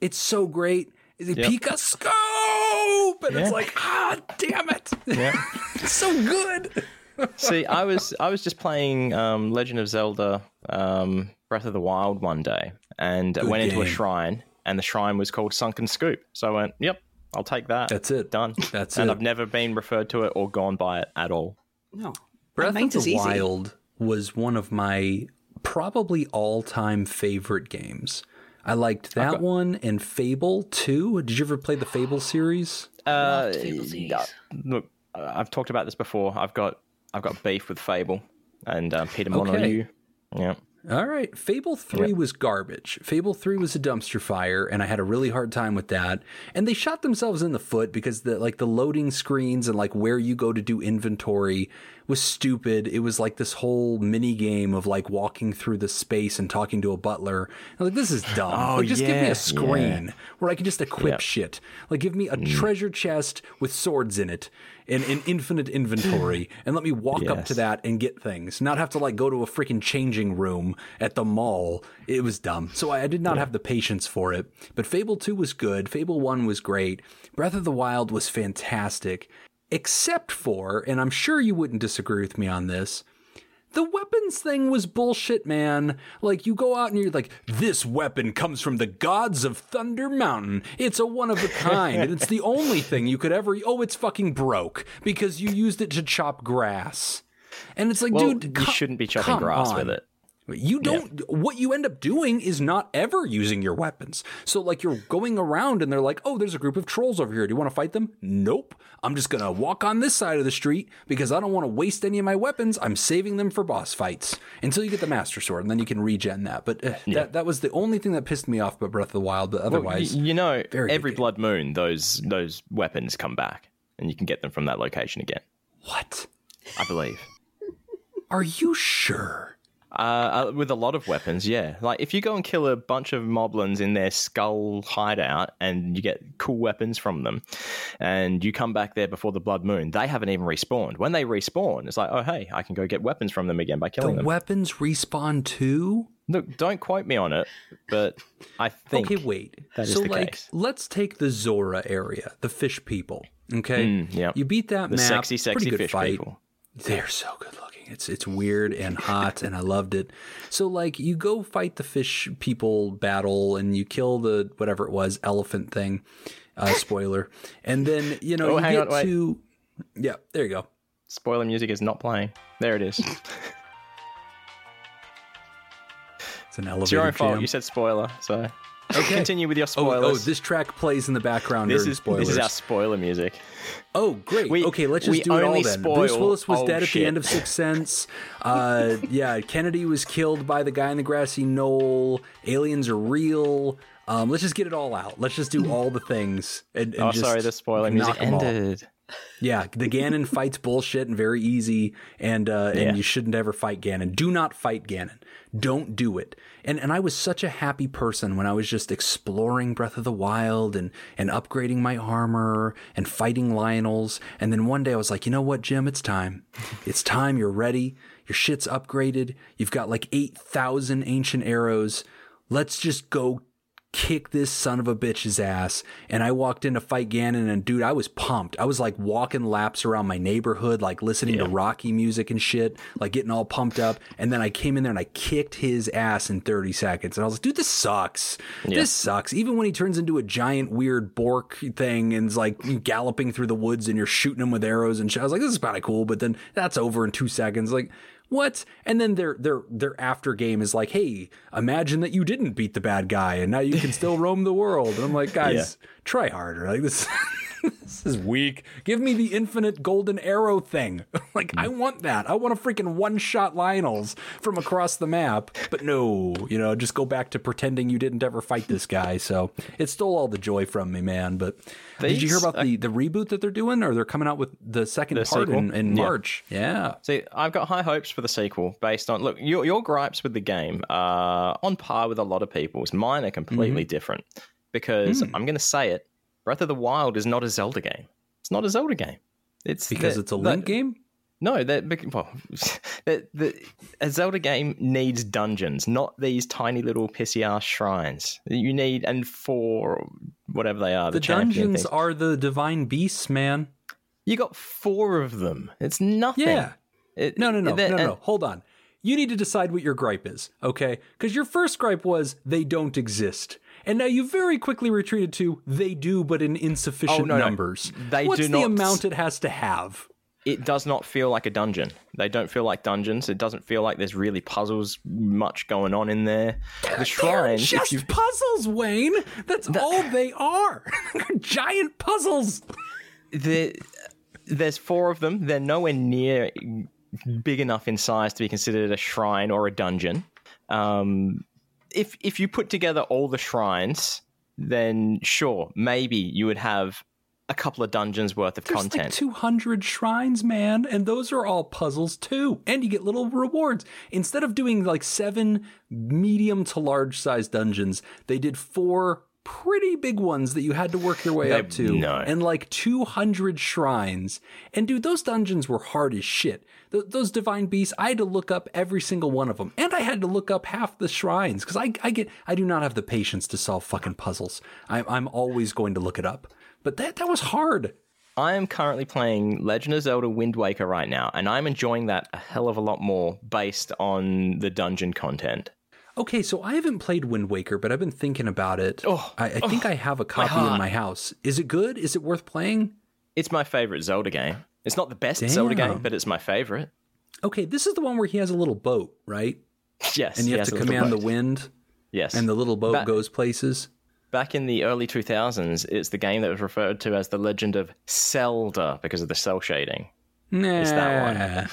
it's so great. Is it Pika Scoop? And it's like, ah, damn it. Yeah. it's so good. See, I was I was just playing um, Legend of Zelda um, Breath of the Wild one day, and I went into a shrine, and the shrine was called Sunken Scoop. So I went, "Yep, I'll take that." That's it. Done. That's and it. I've never been referred to it or gone by it at all. No. Breath of the easy. Wild was one of my probably all-time favorite games. I liked that one and Fable 2. Did you ever play the Fable series? Uh, Fable series. yeah, look, I've talked about this before. I've got I've got beef with Fable and uh, Peter Molyneux. Yeah. All right. Fable 3 was garbage. Fable 3 was a dumpster fire and I had a really hard time with that. And they shot themselves in the foot because the like the loading screens and like where you go to do inventory was stupid. It was like this whole mini game of like walking through the space and talking to a butler. I was like this is dumb. Oh, like just give me a screen where I can just equip Yeah. shit. Like give me a mm. treasure chest with swords in it and an infinite inventory and let me walk up to that and get things. Not have to like go to a freaking changing room at the mall. It was dumb. So I, I did not have the patience for it. But Fable 2 was good. Fable 1 was great. Breath of the Wild was fantastic. Except for, and I'm sure you wouldn't disagree with me on this, the weapons thing was bullshit, man. Like, you go out and you're like, this weapon comes from the gods of Thunder Mountain. It's a one of a kind, and it's the only thing you could ever. Oh, it's fucking broke because you used it to chop grass. And it's like, Well, dude, you co- shouldn't be chopping grass on. with it. You don't. What you end up doing is not ever using your weapons. So, like, you're going around and they're like, "Oh, there's a group of trolls over here. Do you want to fight them?" Nope. I'm just gonna walk on this side of the street because I don't want to waste any of my weapons. I'm saving them for boss fights until you get the master sword, and then you can regen that. But uh, that that was the only thing that pissed me off about Breath of the Wild. But otherwise, you know, very every blood moon, those those weapons come back, and you can get them from that location again. what? I believe. Are you sure? Uh, uh, with a lot of weapons, yeah. Like if you go and kill a bunch of moblins in their skull hideout, and you get cool weapons from them, and you come back there before the blood moon, they haven't even respawned. When they respawn, it's like, oh hey, I can go get weapons from them again by The killing them. weapons respawn too. Look, don't quote me on it, but I think Okay, wait. so, the like, case. let's take the Zora area, the fish people. Okay, Mm, yeah. you beat that the map. sexy, sexy good fish fight. people. They're so good looking. It's it's weird and hot, and I loved it. So, like, you go fight the fish people battle, and you kill the whatever it was elephant thing. Uh, spoiler, and then you know Oh, you get on, to yeah. There you go. Spoiler music is not playing. There it is. It's an elevator It's your own fault. You said spoiler, so Okay. continue with your Oh, spoilers. oh, this track plays in the background this during is spoilers. this is our spoiler music. Oh, great. We- okay, let's just we do it all only then. Bruce Willis was old dead at the end of Sixth Sense. Uh, yeah, Kennedy was killed by the guy in the grassy knoll. Aliens are real. Um, let's just get it all out. Let's just do all the things. And, and Oh, just sorry, the spoiler music ended. all. Yeah, the Ganon fight's bullshit and very easy, and uh, Yeah. and you shouldn't ever fight Ganon. Do not fight Ganon. Don't do it. And and I was such a happy person when I was just exploring Breath of the Wild and and upgrading my armor and fighting Lynels. And then one day I was like, you know what, Jim, it's time. It's time. You're ready. Your shit's upgraded. You've got like 8,000 ancient arrows. Let's just go kick this son of a bitch's ass. And I walked in to fight Ganon, and dude, I was pumped. I was like walking laps around my neighborhood, like listening yeah. to Rocky music and shit, like getting all pumped up. And then I came in there and I kicked his ass in 30 seconds. And I was like, dude, this sucks. Yeah. This sucks. Even when he turns into a giant weird Bork thing and is like galloping through the woods and you're shooting him with arrows and shit. I was like, this is kind of cool. But then that's over in two seconds. Like, what? And then their their their after game is like, hey, imagine that you didn't beat the bad guy and now you can still roam the world. And I'm like, guys, yeah. try harder. Like this this is weak. Give me the infinite golden arrow thing. like, I want that. I want a freaking one shot Lynels from across the map. But no, you know, just go back to pretending you didn't ever fight this guy. So it stole all the joy from me, man. But did you hear about the, the reboot that they're doing? Or they're coming out with the second the part in, in, March? Yeah. yeah. See, I've got high hopes for the sequel based on, look, your, your gripes with the game are on par with a lot of people's. Mine are completely mm-hmm. different because mm. I'm going to say it Breath of the Wild is not a Zelda game. It's not a Zelda game. It's because the, it's a Link the, game. No, that well, the, the, a Zelda game needs dungeons, not these tiny little pissy ass shrines. You need and for whatever they are. The, the dungeons are the divine beasts, man. You got four of them. It's nothing. Yeah. It, no, no, no, no, no. Hold on. You need to decide what your gripe is, okay? Because your first gripe was they don't exist. And now you very quickly retreated to they do, but in insufficient oh, no, numbers. No. They What's do the not... amount it has to have? It does not feel like a dungeon. They don't feel like dungeons. It doesn't feel like there's really puzzles much going on in there. The shrines, just you... puzzles, Wayne. That's the... all they are. Giant puzzles. The, there's four of them. They're nowhere near big enough in size to be considered a shrine or a dungeon. Um, if if you put together all the shrines, then sure, maybe you would have a couple of dungeons worth of There's content. Like 200 shrines, man, and those are all puzzles too. And you get little rewards. Instead of doing like seven medium to large size dungeons, they did four pretty big ones that you had to work your way up to no. and like 200 shrines. And dude those dungeons were hard as shit. Th- those divine beasts i had to look up every single one of them and i had to look up half the shrines because I, I get i do not have the patience to solve fucking puzzles. I, i'm always going to look it up. But that that was hard. I am currently playing Legend of Zelda Wind Waker right now, and I'm enjoying that a hell of a lot more based on the dungeon content. Okay, so I haven't played Wind Waker, but I've been thinking about it. Oh, I, I think oh, I have a copy my in my house. Is it good? Is it worth playing? It's my favorite Zelda game. It's not the best Damn. Zelda game, but it's my favorite. Okay, this is the one where he has a little boat, right? Yes. And you have to command the wind. Yes. And the little boat back, goes places. Back in the early 2000s, it's the game that was referred to as The Legend of Zelda because of the cell shading. Nah. It's that one.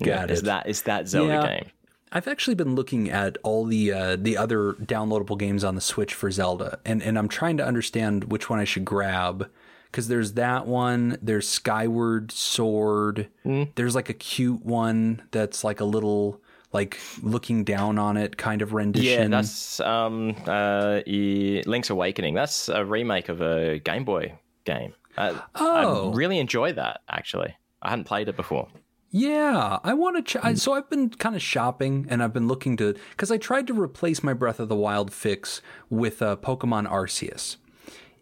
Got yeah, it. Is that is that Zelda yeah. game? I've actually been looking at all the uh, the other downloadable games on the Switch for Zelda, and and I'm trying to understand which one I should grab because there's that one. There's Skyward Sword. Mm. There's like a cute one that's like a little like looking down on it kind of rendition. Yeah, that's um uh Link's Awakening. That's a remake of a Game Boy game. Uh, oh, I really enjoy that actually. I hadn't played it before. Yeah, I want to. Ch- I, so I've been kind of shopping, and I've been looking to because I tried to replace my Breath of the Wild fix with uh, Pokemon Arceus,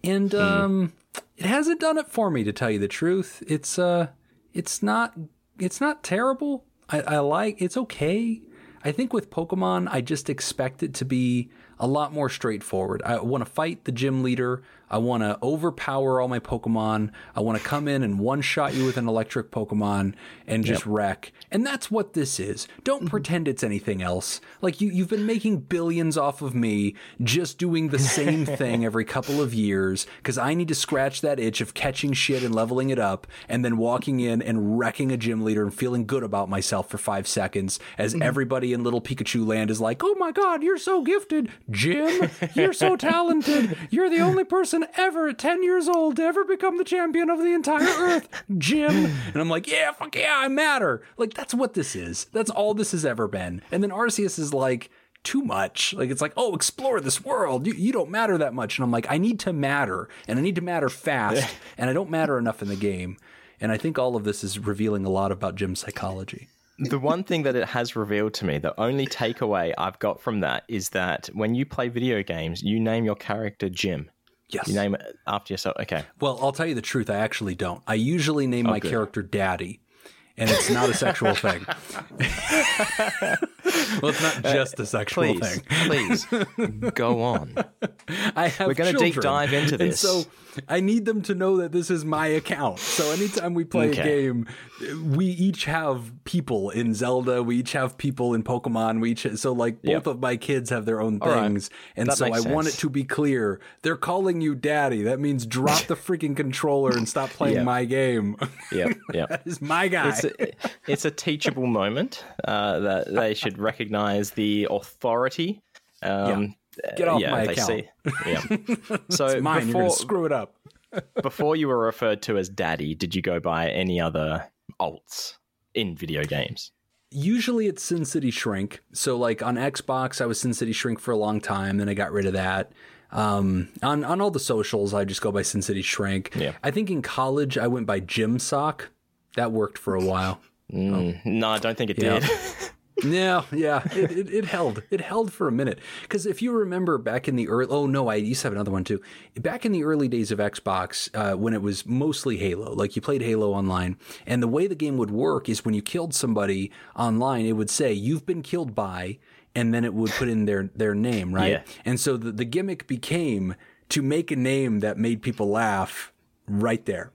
and hmm. um, it hasn't done it for me to tell you the truth. It's uh, it's not it's not terrible. I, I like it's okay. I think with Pokemon, I just expect it to be a lot more straightforward. I want to fight the gym leader. I want to overpower all my Pokemon. I want to come in and one shot you with an electric Pokemon and just yep. wreck. And that's what this is. Don't mm-hmm. pretend it's anything else. Like you, you've been making billions off of me just doing the same thing every couple of years because I need to scratch that itch of catching shit and leveling it up and then walking in and wrecking a gym leader and feeling good about myself for five seconds as mm-hmm. everybody in Little Pikachu Land is like, oh my God, you're so gifted. Jim, you're so talented. You're the only person ever at 10 years old to ever become the champion of the entire earth, Jim. And I'm like, yeah, fuck yeah, I matter. Like, that's what this is. That's all this has ever been. And then Arceus is like, too much. Like it's like, oh, explore this world. You, you don't matter that much. And I'm like, I need to matter, and I need to matter fast, and I don't matter enough in the game. And I think all of this is revealing a lot about Jim's psychology. The one thing that it has revealed to me, the only takeaway I've got from that is that when you play video games, you name your character Jim. Yes. You name it after yourself. Okay. Well, I'll tell you the truth. I actually don't. I usually name oh, my good. character Daddy, and it's not a sexual thing. well, it's not just a sexual Please, thing. please go on. I have We're gonna deep dive into and this. so I need them to know that this is my account. So anytime we play Okay. a game, we each have people in Zelda. We each have people in Pokemon. We each so like both Yep. of my kids have their own All right. things, and That so I makes want it to be clear. They're calling you Daddy. That means drop the freaking controller and stop playing Yeah. my game. Yeah. Yeah. that is my guy. It's a, it's a teachable moment uh, that they should recognize the authority. Um, Get off yeah, my account. see- yeah. So it's mine. You're gonna screw it up. before you were referred to as daddy, did you go by any other alts in video games? usually it's Sin City Shrink. So like on Xbox, I was Sin City Shrink for a long time. Then I got rid of that. Um, on on all the socials, I just go by Sin City Shrink. Yeah. I think in college I went by Gym Sock. That worked for a while. Mm, No, I don't think it Yeah. did. yeah, yeah, it, it, it held. It held for a minute. Because if you remember back in the early, oh no, I used to have another one too. Back in the early days of Xbox, uh, when it was mostly Halo, like you played Halo online, and the way the game would work is when you killed somebody online, it would say you've been killed by, and then it would put in their their name, right? Yeah. And so the, the gimmick became to make a name that made people laugh right there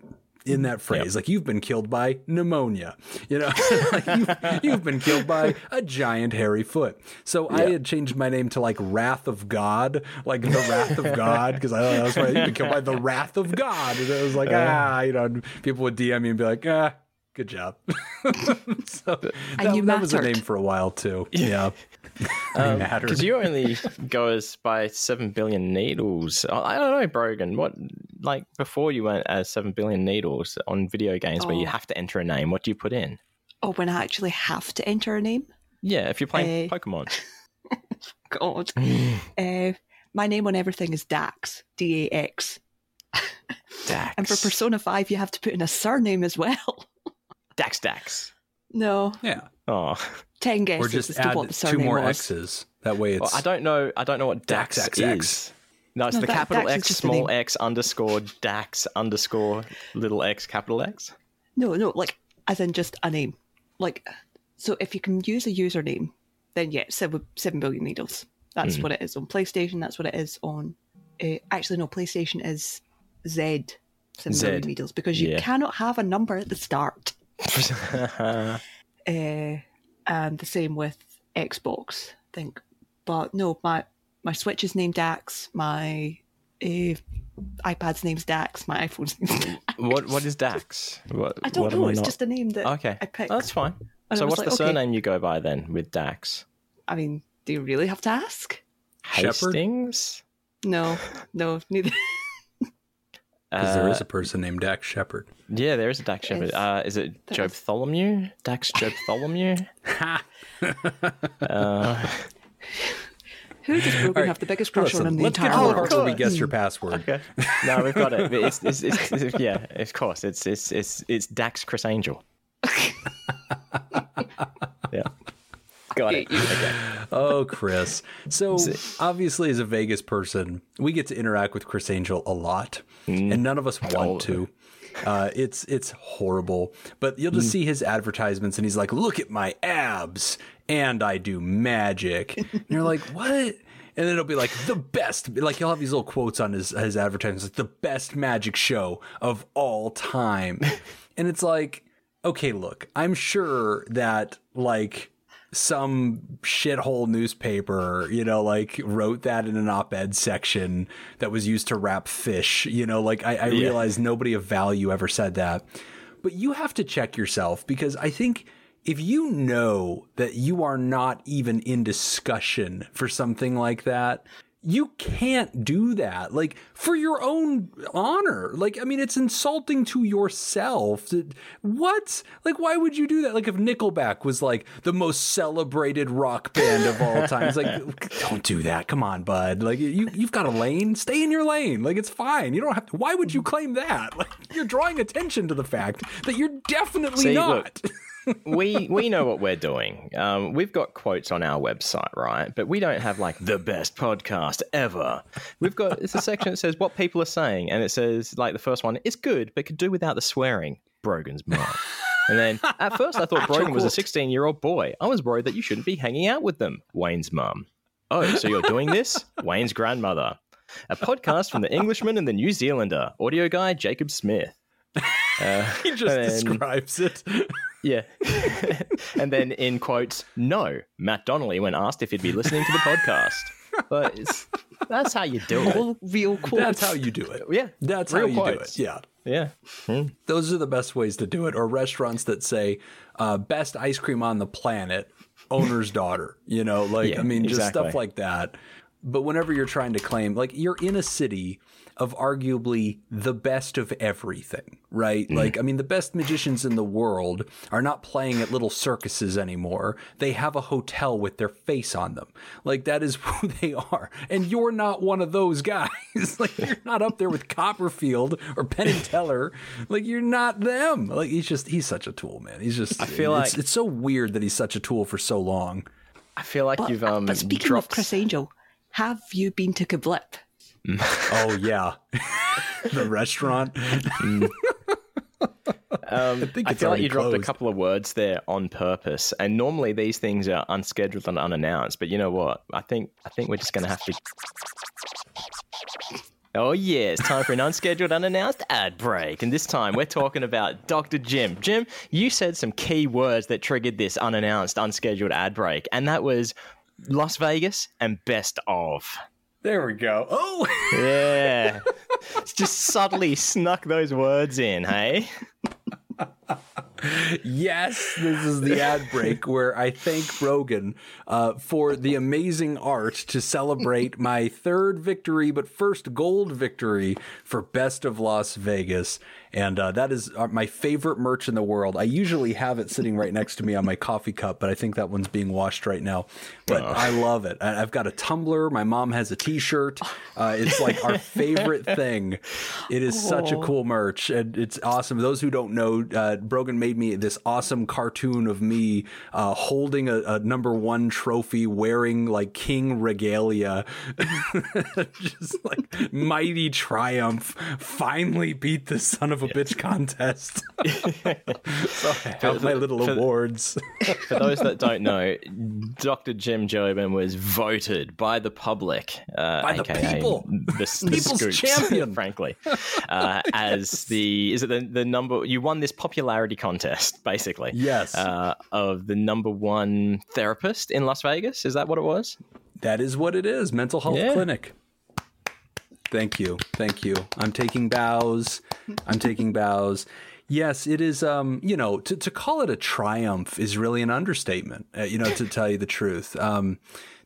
in that phrase. Like you've been killed by pneumonia, you know, like you've, you've been killed by a giant hairy foot. So I had changed my name to like Wrath of God, like the Wrath of God, because I thought that was right. You've been killed by the Wrath of God. And it was like, ah, you know, people would DM me and be like, ah, good job. so that, you that was a name for a while too. Yeah. I mattered. Because you only go as by seven billion needles. I I don't know, Brogan. What like before you went as seven billion needles on video games where you Oh. have to enter a name? What do you put in? Oh, when I actually have to enter a name? Yeah, if you're playing Eh. Pokemon. God. uh, my name on everything is Dax. D A X. Dax. And for Persona 5, you have to put in a surname as well. Dax Dax. No, yeah. Oh, 10 Or guesses just add what the two more was. X's. That way it's. well, I don't know. I don't know what Dax, Dax is. XX. No, it's No, the Da- capital Dax X, small. X underscore Dax underscore little X capital X. No, no, like, as in just a name. Like, so if you can use a username, then yeah, seven, 7 billion needles. That's Hmm. what it is on PlayStation. That's what it is on. Uh, actually, no, PlayStation is Z. 7 billion Z, needles because you yeah. cannot have a number at the start. uh, and the same with Xbox, I think. But no, my my Switch is named Dax. My uh, iPad's name's Dax. My iPhone's name's Dax. what What is Dax? What, I don't what know. I It's not- just a name that okay. I picked. That's fine. And so, what's like, the okay. surname you go by then with Dax? I mean, do you really have to ask? Shepherd? Hastings. No, no, neither. Because there Uh, is a person named Dax Shepard. Yeah, there is a Dax Shepard. Is- Uh, is it Job is- Tholomew? Dax Job Tholomew? uh, Who does Brogan have the biggest crush on in the let's get entire to the world? part where we guess your password. okay. No, we've got it. It's, it's, it's, it's- yeah, of course. It's it's it's it's Dax Criss Angel. yeah. Got it. Okay. Oh, Criss. So obviously, as a Vegas person, we get to interact with Criss Angel a lot, and none of us want to. Uh, it's it's horrible, but you'll just see his advertisements, and he's like, "Look at my abs, and I do magic." and you're like, "What?" And then it'll be like the best. Like he'll have these little quotes on his his advertisements, like the best magic show of all time, and it's like, okay, look, I'm sure that like some shithole newspaper, you know, like wrote that in an op-ed section that was used to wrap fish. You know, like I, I realize nobody of value ever said that, but you have to check yourself because I think if you know that you are not even in discussion for something like that, you can't do that. Like for your own honor. Like I mean it's insulting to yourself. What? Like why would you do that? Like if Nickelback was like the most celebrated rock band of all time. It's like don't do that. Come on, bud. Like you you've got a lane. Stay in your lane. Like it's fine. You don't have to Why would you claim that? Like you're drawing attention to the fact that you're definitely See, not. look, we we know what we're doing. Um, we've got quotes on our website, right? But we don't have like the best podcast ever. We've got it's a section that says what people are saying, and it says like the first one, it's good, but could do without the swearing. Brogan's mom. And then at first I thought Brogan was a 16 year old boy. I was worried that you shouldn't be hanging out with them. Wayne's mum. Oh, so you're doing this? Wayne's grandmother. A podcast from the Englishman and the New Zealander. Audio guy Jacob Smith. Uh, he just then, describes it. Yeah. and then in quotes, no, Matt Donnelly when asked if he'd be listening to the podcast. But that's how you do it. All real quotes. That's how you do it. Yeah. That's real how you quotes. do it. Yeah. Yeah. Hmm. Those are the best ways to do it. Or restaurants that say, uh, best ice cream on the planet, owner's daughter. You know, like, yeah, I mean, just exactly. stuff like that. But whenever you're trying to claim, like, you're in a city of arguably the best of everything, right? Mm. Like, I mean, the best magicians in the world are not playing at little circuses anymore. They have a hotel with their face on them. Like, that is who they are. And you're not one of those guys. like, you're not up there with Copperfield or Penn and Teller. Like, you're not them. Like, he's just, he's such a tool, man. He's just, I feel it's, like it's so weird that he's such a tool for so long. I feel like but, you've, um, but speaking dropped... of Criss Angel, have you been to Kablip? oh yeah, the restaurant. Mm. Um, I, I feel like you closed. dropped a couple of words there on purpose, and normally these things are unscheduled and unannounced. But you know what? I think I think we're just going to have to. Oh yeah, it's time for an unscheduled, unannounced ad break, and this time we're talking about Dr. Jim. Jim, you said some key words that triggered this unannounced, unscheduled ad break, and that was Las Vegas and best of. There we go. Oh, yeah. Just subtly snuck those words in, hey? yes, this is the ad break where I thank Brogan uh, for the amazing art to celebrate my third victory, but first gold victory for Best of Las Vegas and uh, that is uh, my favorite merch in the world. I usually have it sitting right next to me on my coffee cup, but I think that one's being washed right now. But oh. I love it. I've got a tumbler. My mom has a T-shirt. Uh, it's like our favorite thing. It is oh. such a cool merch, and it's awesome. Those who don't know, uh, Brogan made me this awesome cartoon of me uh, holding a, a, number one trophy, wearing like king regalia, just like mighty triumph. Finally beat the son of a bitch contest. so I have my little for, awards. for those that don't know, Dr. Jim Jobin was voted by the public, uh, by the people, the, the people's scoops, champion, frankly, uh, as the is it the, the number you won this popularity contest, basically. Yes, uh, of the number one therapist in Las Vegas. Is that what it was? That is what it is. Mental health yeah. clinic. Thank you. Thank you. I'm taking bows. I'm taking bows. Yes, it is. Um, you know, to, to call it a triumph is really an understatement. Uh, you know, to tell you the truth, um,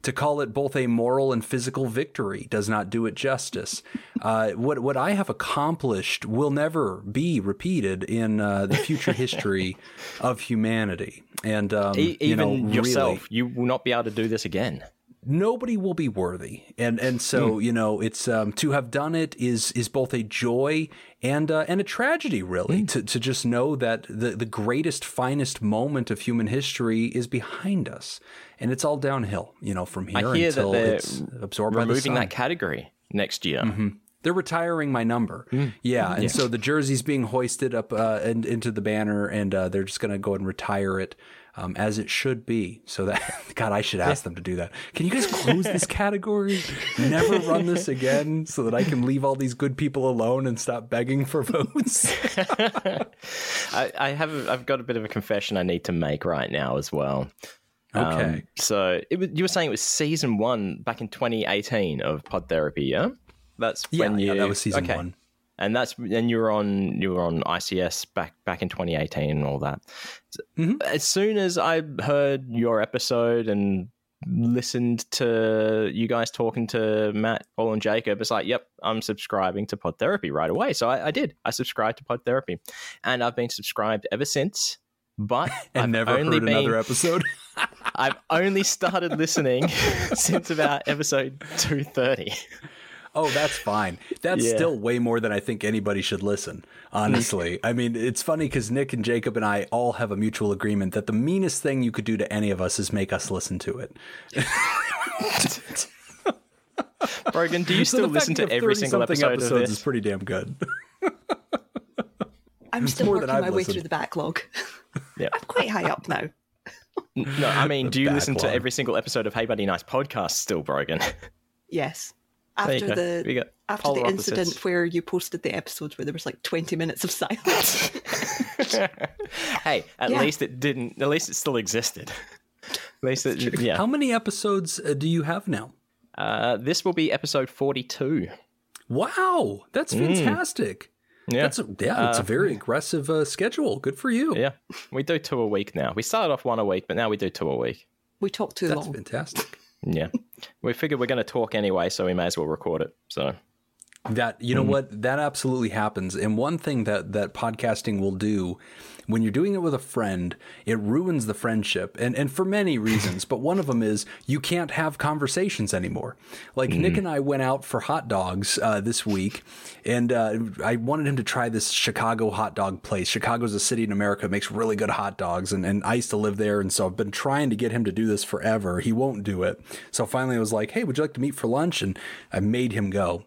to call it both a moral and physical victory does not do it justice. Uh, what what I have accomplished will never be repeated in uh, the future history of humanity. And um, e- even you know, yourself, really, you will not be able to do this again nobody will be worthy and and so mm. you know it's um, to have done it is is both a joy and uh, and a tragedy really mm. to to just know that the the greatest finest moment of human history is behind us and it's all downhill you know from here until it's absorbed removing by the sun. that category next year mm-hmm. They're retiring my number. Mm. Yeah. And yeah. so the jersey's being hoisted up uh, and, into the banner, and uh, they're just going to go and retire it um, as it should be. So that God, I should ask them to do that. Can you guys close this category? Never run this again, so that I can leave all these good people alone and stop begging for votes. I, I have a, I've got a bit of a confession I need to make right now as well. Okay. Um, so it was, you were saying it was season one back in 2018 of Pod Therapy, yeah? That's yeah, when you. Yeah, that was season okay. one and that's and you were on you were on ICS back back in 2018 and all that. Mm-hmm. As soon as I heard your episode and listened to you guys talking to Matt, Paul, and Jacob, it's like, yep, I'm subscribing to Pod Therapy right away. So I, I did. I subscribed to Pod Therapy, and I've been subscribed ever since. But and I've never only heard been, another episode. I've only started listening since about episode 230. Oh, that's fine. That's Yeah. still way more than I think anybody should listen. Honestly, mm-hmm. I mean, it's funny because Nick and Jacob and I all have a mutual agreement that the meanest thing you could do to any of us is make us listen to it. Brogan, do you So still the listen to every single 30-something episode of episodes this? is pretty damn good. I'm still more working I've my way through the backlog. Yeah. I'm quite high up now. No, I mean, do you listen to every single episode of Hey Buddy Nice podcast still, Brogan? Yes. There you After go. We the got after polar the incident where you posted the episodes where there was like 20 minutes of silence. hey, at Yeah. least it didn't. At least it still existed. At least it, yeah. How many episodes uh, do you have now? Uh, this will be episode forty-two. Wow, that's fantastic. Yeah, That's a, yeah, it's a very aggressive uh, schedule. Good for you. yeah. We do two a week now. We started off one a week, but now we do two a week. we talk too That's long. fantastic. Yeah, we figured we're going to talk anyway, so we may as well record it. So That you know what that absolutely happens. And one thing that that podcasting will do when you're doing it with a friend, it ruins the friendship, and and for many reasons. but one of them is you can't have conversations anymore. Like Nick and I went out for hot dogs uh, this week, and uh, I wanted him to try this Chicago hot dog place. Chicago's a city in America that makes really good hot dogs, and and I used to live there, and so I've been trying to get him to do this forever. He won't do it. So finally, I was like, "Hey, would you like to meet for lunch?" And I made him go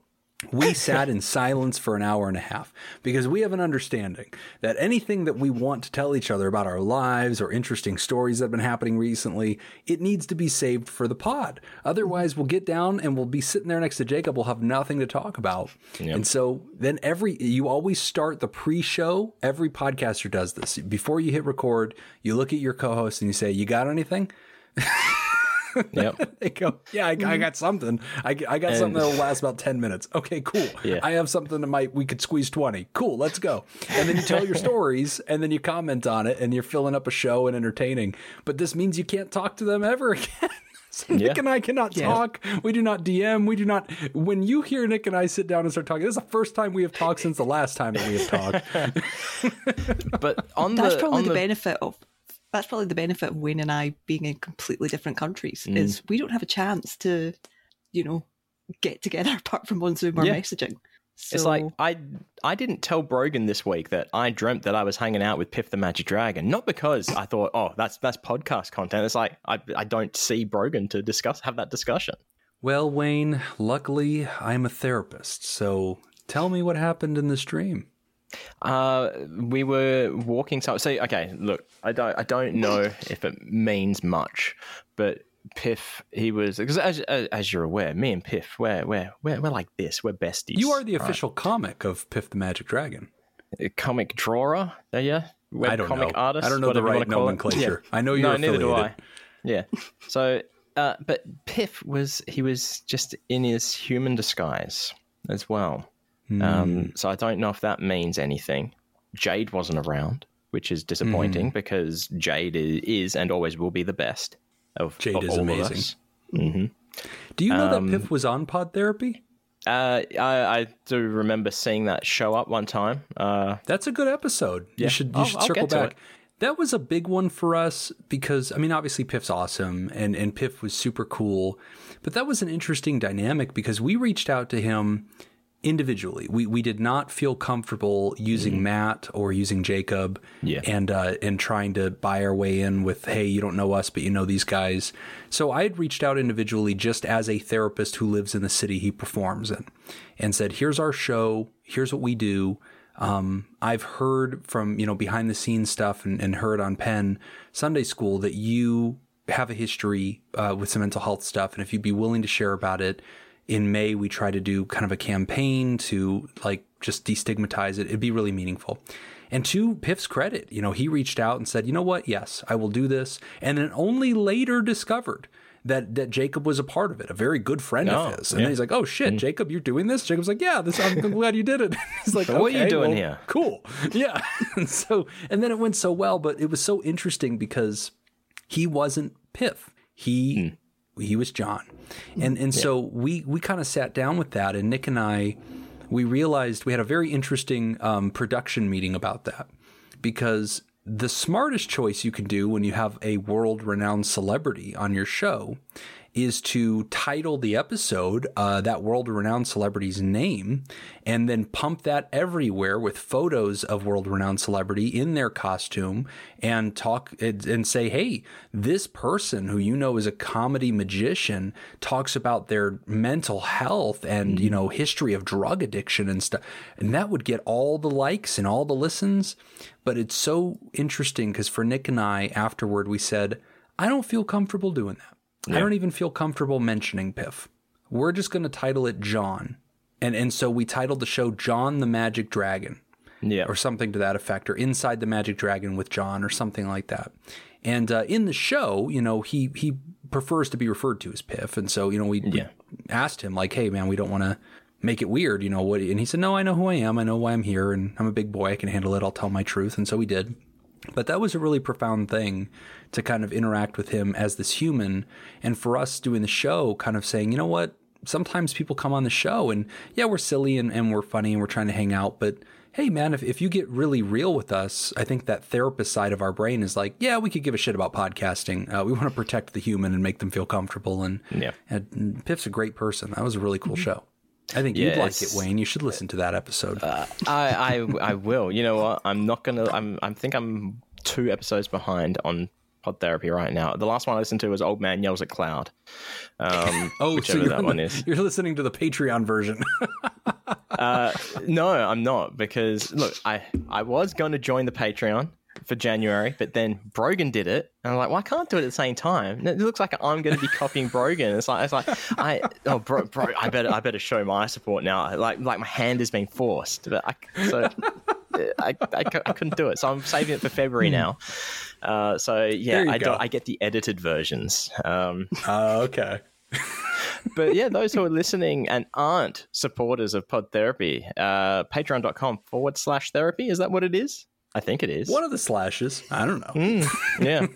we sat in silence for an hour and a half because we have an understanding that anything that we want to tell each other about our lives or interesting stories that have been happening recently, it needs to be saved for the pod. Otherwise, we'll get down and we'll be sitting there next to Jacob. We'll have nothing to talk about. And so then every, you always start the pre show. Every podcaster does this. Before you hit record, you look at your co host and you say, You got anything? yep. They go, yeah, I, I mm-hmm. got something. I, I got something that'll last about 10 minutes. Okay, cool. Yeah. I have something that might, we could squeeze 20. Cool, let's go. And then you tell your stories and then you comment on it and you're filling up a show and entertaining. But this means you can't talk to them ever again. So Nick and I cannot talk. We do not DM. We do not. When you hear Nick and I sit down and start talking, this is the first time we have talked since the last time that we have talked. But on That's the probably on the, the benefit of that's probably the benefit of Wayne and I being in completely different countries Mm. is we don't have a chance to, you know, get together apart from on Zoom or Yeah. messaging. So, It's like I I didn't tell Brogan this week that I dreamt that I was hanging out with Piff the Magic Dragon. Not because I thought, oh, that's that's podcast content. It's like I I don't see Brogan to discuss have that discussion. well, Wayne, luckily I'm a therapist. So tell me what happened in this dream. Uh, we were walking. So, so okay, look, I don't I don't know if it means much, but Piff, he was because as, as as you're aware, me and Piff, we're we're we're, we're like this. We're besties. You are the right? official comic of Piff the Magic Dragon. A comic drawer. Uh, yeah, web I don't comic know. artist. I don't know the right wanna call it. nomenclature. Yeah. I know you're neither do I. Yeah. So, uh, but Piff was he was just in his human disguise as well. Hmm. Um, so I don't know if that means anything. Jade wasn't around, which is Hmm. disappointing because Jade is, and always will be the best of Jade of is amazing. us. hmm Do you know Um, that Piff was on Pod Therapy? Uh, I, I do remember seeing that show up one time. Uh, That's a good episode. Yeah. You should you I'll- should circle back. it. That was a big one for us because I mean obviously Piff's awesome and and Piff was super cool, but that was an interesting dynamic because we reached out to him individually. We we did not feel comfortable using Matt or using Jacob Mm-hmm. Yeah. and uh, and trying to buy our way in with hey you don't know us but you know these guys. So I had reached out individually just as a therapist who lives in the city he performs in, and said here's our show, here's what we do. Um, I've heard from, you know, behind the scenes stuff and, and heard on Penn Sunday School that you have a history uh, with some mental health stuff. And if you'd be willing to share about it, in May, we try to do kind of a campaign to like just destigmatize it. It'd be really meaningful. And to Piff's credit, you know, he reached out and said, you know what? Yes, I will do this. And then only later discovered that that Jacob was a part of it, a very good friend Oh, of his. And yeah. then he's like, "Oh shit, mm. Jacob, you're doing this?" Jacob's like, "Yeah, this. I'm glad you did it." he's like, what are you doing well, here?" Cool, yeah. and so, and then it went so well, but it was so interesting because he wasn't Piff. He hmm. He was John, and and so we we kind of sat down with that, and Nick and I we realized we had a very interesting um, production meeting about that. Because the smartest choice you can do when you have a world renowned celebrity on your show is to title the episode uh, that world renowned celebrity's name and then pump that everywhere with photos of world renowned celebrity in their costume and talk and say, hey, this person who you know is a comedy magician talks about their mental health and, you know, history of drug addiction and stuff. And that would get all the likes and all the listens. But it's so interesting because for Nick and I, afterward, we said, I don't feel comfortable doing that. Yeah. I don't even feel comfortable mentioning Piff. We're just going to title it John. And and so we titled the show John the Magic Dragon. Yeah. Or something to that effect or Inside the Magic Dragon with John or something like that. And uh, in the show, you know, he he prefers to be referred to as Piff, and so you know we, yeah. we asked him like, "Hey, man, we don't want to make it weird, you know what?" And he said, "No, I know who I am. I know why I'm here, and I'm a big boy. I can handle it. I'll tell my truth." And so we did. But that was a really profound thing to kind of interact with him as this human. And for us doing the show, kind of saying, you know what? Sometimes people come on the show and yeah, we're silly and, and we're funny and we're trying to hang out. But hey, man, if, if you get really real with us, I think that therapist side of our brain is like, yeah, we could give a shit about podcasting. Uh, we want to protect the human and make them feel comfortable. And, yeah. and Piff's a great person. That was a really cool mm-hmm. show. I think yeah, you'd like it, Wayne. You should listen to that episode. Uh, I, I I will. You know what? I'm not gonna. I'm. I think I'm two episodes behind on pod therapy right now. The last one I listened to was Old Man Yells at Cloud. Um, oh, so that one is. You're listening to the Patreon version. uh, no, I'm not because look, I I was going to join the Patreon for January, but then Brogan did it, and I'm like, well, I can't do it at the same time. It looks like I'm going to be copying Brogan. It's like, it's like, I oh, bro, bro, I better, I better show my support now. Like, like my hand is being forced. But I, so I, I, I, couldn't do it, so I'm saving it for February hmm. now. Uh, so yeah, I, do, I get the edited versions. Um, uh, okay. but yeah, those who are listening and aren't supporters of Pod Therapy, uh, patreon.com forward slash therapy. Is that what it is? I think it is. One of the slashes. I don't know. Mm, yeah.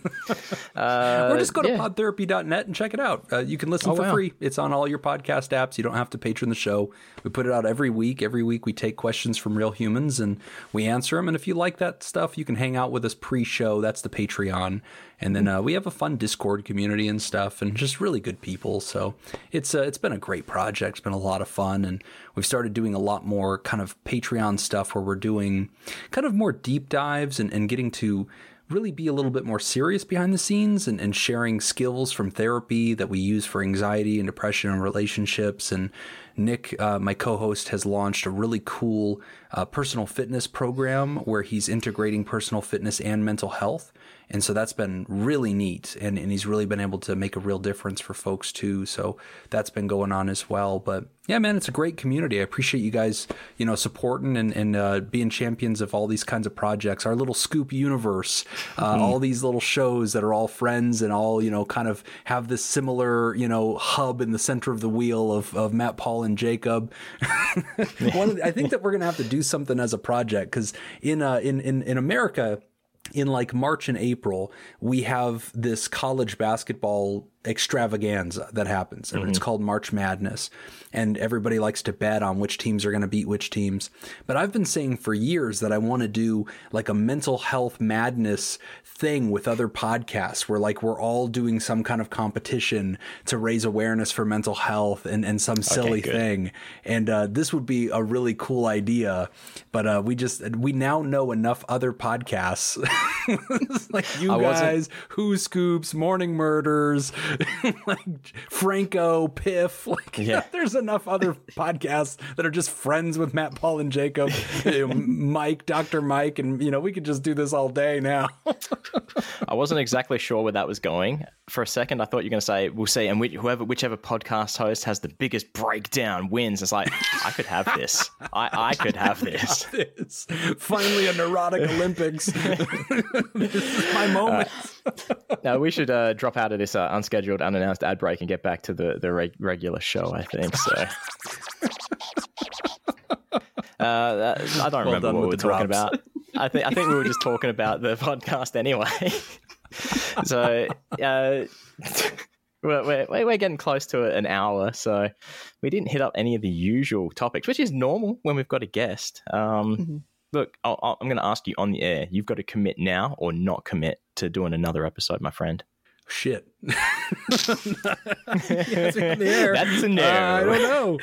uh, or just go to yeah. podtherapy.net and check it out. Uh, you can listen oh, for wow. free. It's on all your podcast apps. You don't have to patron the show. We put it out every week. Every week we take questions from real humans and we answer them. And if you like that stuff, you can hang out with us pre show. That's the Patreon. And then uh, we have a fun Discord community and stuff, and just really good people. So it's uh, it's been a great project. It's been a lot of fun, and we've started doing a lot more kind of Patreon stuff where we're doing kind of more deep dives and, and getting to really be a little bit more serious behind the scenes and, and sharing skills from therapy that we use for anxiety and depression and relationships. And Nick, uh, my co host, has launched a really cool uh, personal fitness program where he's integrating personal fitness and mental health. And so that's been really neat. And, and he's really been able to make a real difference for folks too. So that's been going on as well. But yeah, man, it's a great community. I appreciate you guys, you know, supporting and, and uh, being champions of all these kinds of projects. Our little Scoop universe, uh, mm-hmm. all these little shows that are all friends and all, you know, kind of have this similar, you know, hub in the center of the wheel of, of Matt, Paul, and Jacob. the, I think that we're going to have to do something as a project because in, uh, in, in, in America, in like March and April, we have this college basketball extravaganza that happens and mm-hmm. it's called March Madness and everybody likes to bet on which teams are going to beat which teams. But I've been saying for years that I want to do like a mental health madness thing with other podcasts where like we're all doing some kind of competition to raise awareness for mental health and, and some silly okay, thing. And uh, this would be a really cool idea but uh, we just we now know enough other podcasts. Like you I guys who scoops morning murders like Franco, Piff. Like, yeah. there's enough other podcasts that are just friends with Matt, Paul, and Jacob, you know, Mike, Doctor Mike, and you know we could just do this all day now. I wasn't exactly sure where that was going. For a second, I thought you were going to say, "We'll see," and whoever, whichever podcast host has the biggest breakdown wins. It's like I could have this. I, I could have this. this. Finally, a neurotic Olympics. this is my moment. Uh, now we should uh, drop out of this uh, unscheduled, unannounced ad break and get back to the the reg- regular show. I think so. Uh, that, I don't well remember what we were talking drops. about. I think I think we were just talking about the podcast anyway. so uh, we're, we're, we're getting close to an hour, so we didn't hit up any of the usual topics, which is normal when we've got a guest. Um, mm-hmm. Look, i am going to ask you on the air. You've got to commit now or not commit to doing another episode, my friend. Shit. That's a no. Uh, I don't know.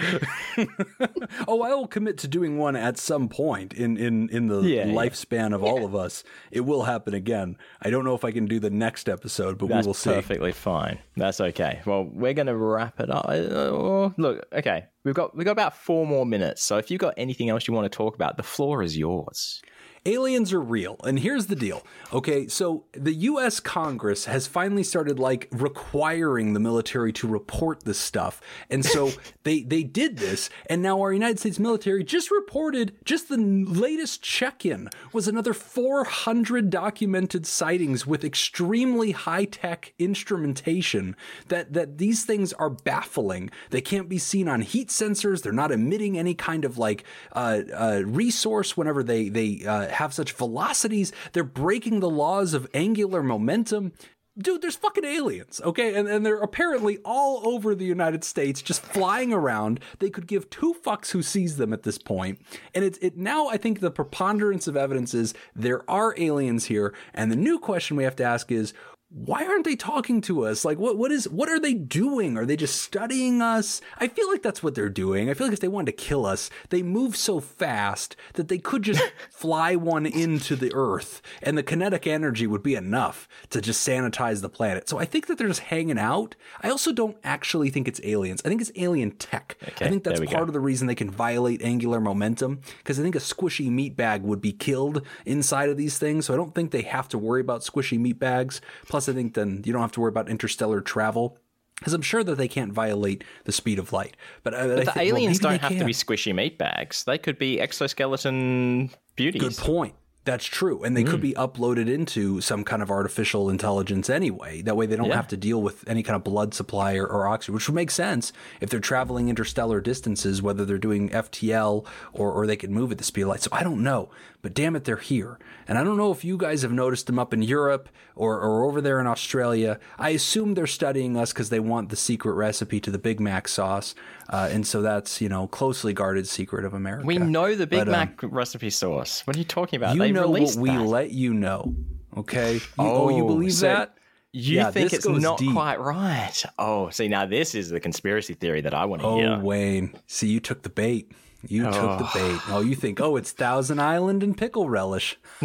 oh, I will commit to doing one at some point in in in the Yeah, yeah. lifespan of all of us. It will happen again. I don't know if I can do the next episode, but That's we will see. perfectly fine. That's okay. Well, we're going to wrap it up. Uh, Look, okay, we've got we've got about four more minutes. So if you've got anything else you want to talk about, the floor is yours. Aliens are real and here's the deal okay? So the us congress has finally started like requiring the military to report this stuff and so they they did this and now our united states military just reported just the latest check-in was another 400 documented sightings with extremely high-tech instrumentation that that these things are baffling. They can't be seen on heat sensors. They're not emitting any kind of like uh, uh, resource whenever they they uh, have such velocities. They're breaking the laws of angular momentum. Dude there's fucking aliens okay? And, and they're apparently all over the united states just flying around. They could give two fucks who sees them at this point. And it's it now i think the preponderance of evidence is there are aliens here. And the new question we have to ask is why aren't they talking to us? Like, what, what is, what are they doing? Are they just studying us? I feel like that's what they're doing. I feel like if they wanted to kill us, they move so fast that they could just fly one into the earth and the kinetic energy would be enough to just sanitize the planet. So I think that they're just hanging out. I also don't actually think it's aliens. I think it's alien tech. I think that's part go. of the reason they can violate angular momentum because I think a squishy meat bag would be killed inside of these things. So I don't think they have to worry about squishy meat bags. Plus, I think then you don't have to worry about interstellar travel. Because I'm sure that they can't violate the speed of light, but, uh, But the well, aliens maybe don't have to be squishy meat bags. They could be exoskeleton beauties. Good point. That's true. And they Hmm. could be uploaded into some kind of artificial intelligence anyway. That way they don't Yeah. have to deal with any kind of blood supply or, or oxygen, which would make sense if they're traveling interstellar distances, whether they're doing FTL or, or they can move at the speed of light. So I don't know. But damn it, they're here. And I don't know if you guys have noticed them up in Europe or, or over there in Australia. I assume they're studying us because they want the secret recipe to the Big Mac sauce. Uh, and so that's, you know, closely guarded secret of America. We know the Big But, um, Mac recipe sauce. What are you talking about? You they know what released we that. let you know. Okay. You, oh, you Oh, believe so that? You Yeah, think it's not deep. quite right? Oh, see, now this is the conspiracy theory that I want to Oh, hear. Oh, Wayne. See, you took the bait. You took the bait. Oh, you think, oh, it's Thousand Island and pickle relish.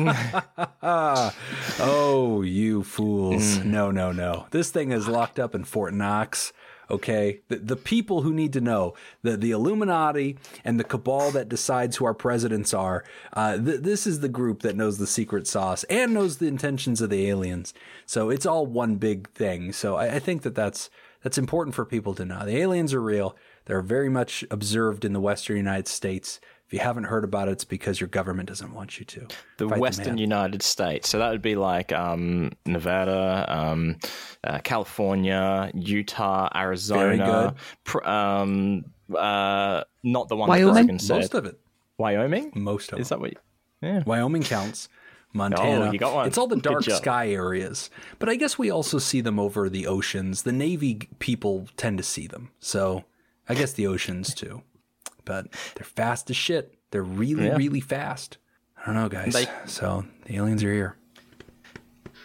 oh, you fools. Mm. No, no, no. This thing is locked up in Fort Knox. Okay. The, the people who need to know the, the Illuminati and the cabal that decides who our presidents are. Uh, th- this is the group that knows the secret sauce and knows the intentions of the aliens. So it's all one big thing. So I, I think that that's, that's important for people to know. The aliens are real. They're very much observed in the Western United States. If you haven't heard about it, it's because your government doesn't want you to. The Western man. United States. So that would be like um, Nevada, um, uh, California, Utah, Arizona. Pr- um, uh, not the one that Wyoming? Brogan said. Most of it. Wyoming? Most of it. Is that what? You, yeah. Wyoming counts. Montana. Oh, you got one. It's all the dark sky areas. But I guess we also see them over the oceans. The Navy people tend to see them. So I guess the oceans too. But they're fast as shit. They're really, Yeah. really fast. I don't know, guys. They- so the aliens are here.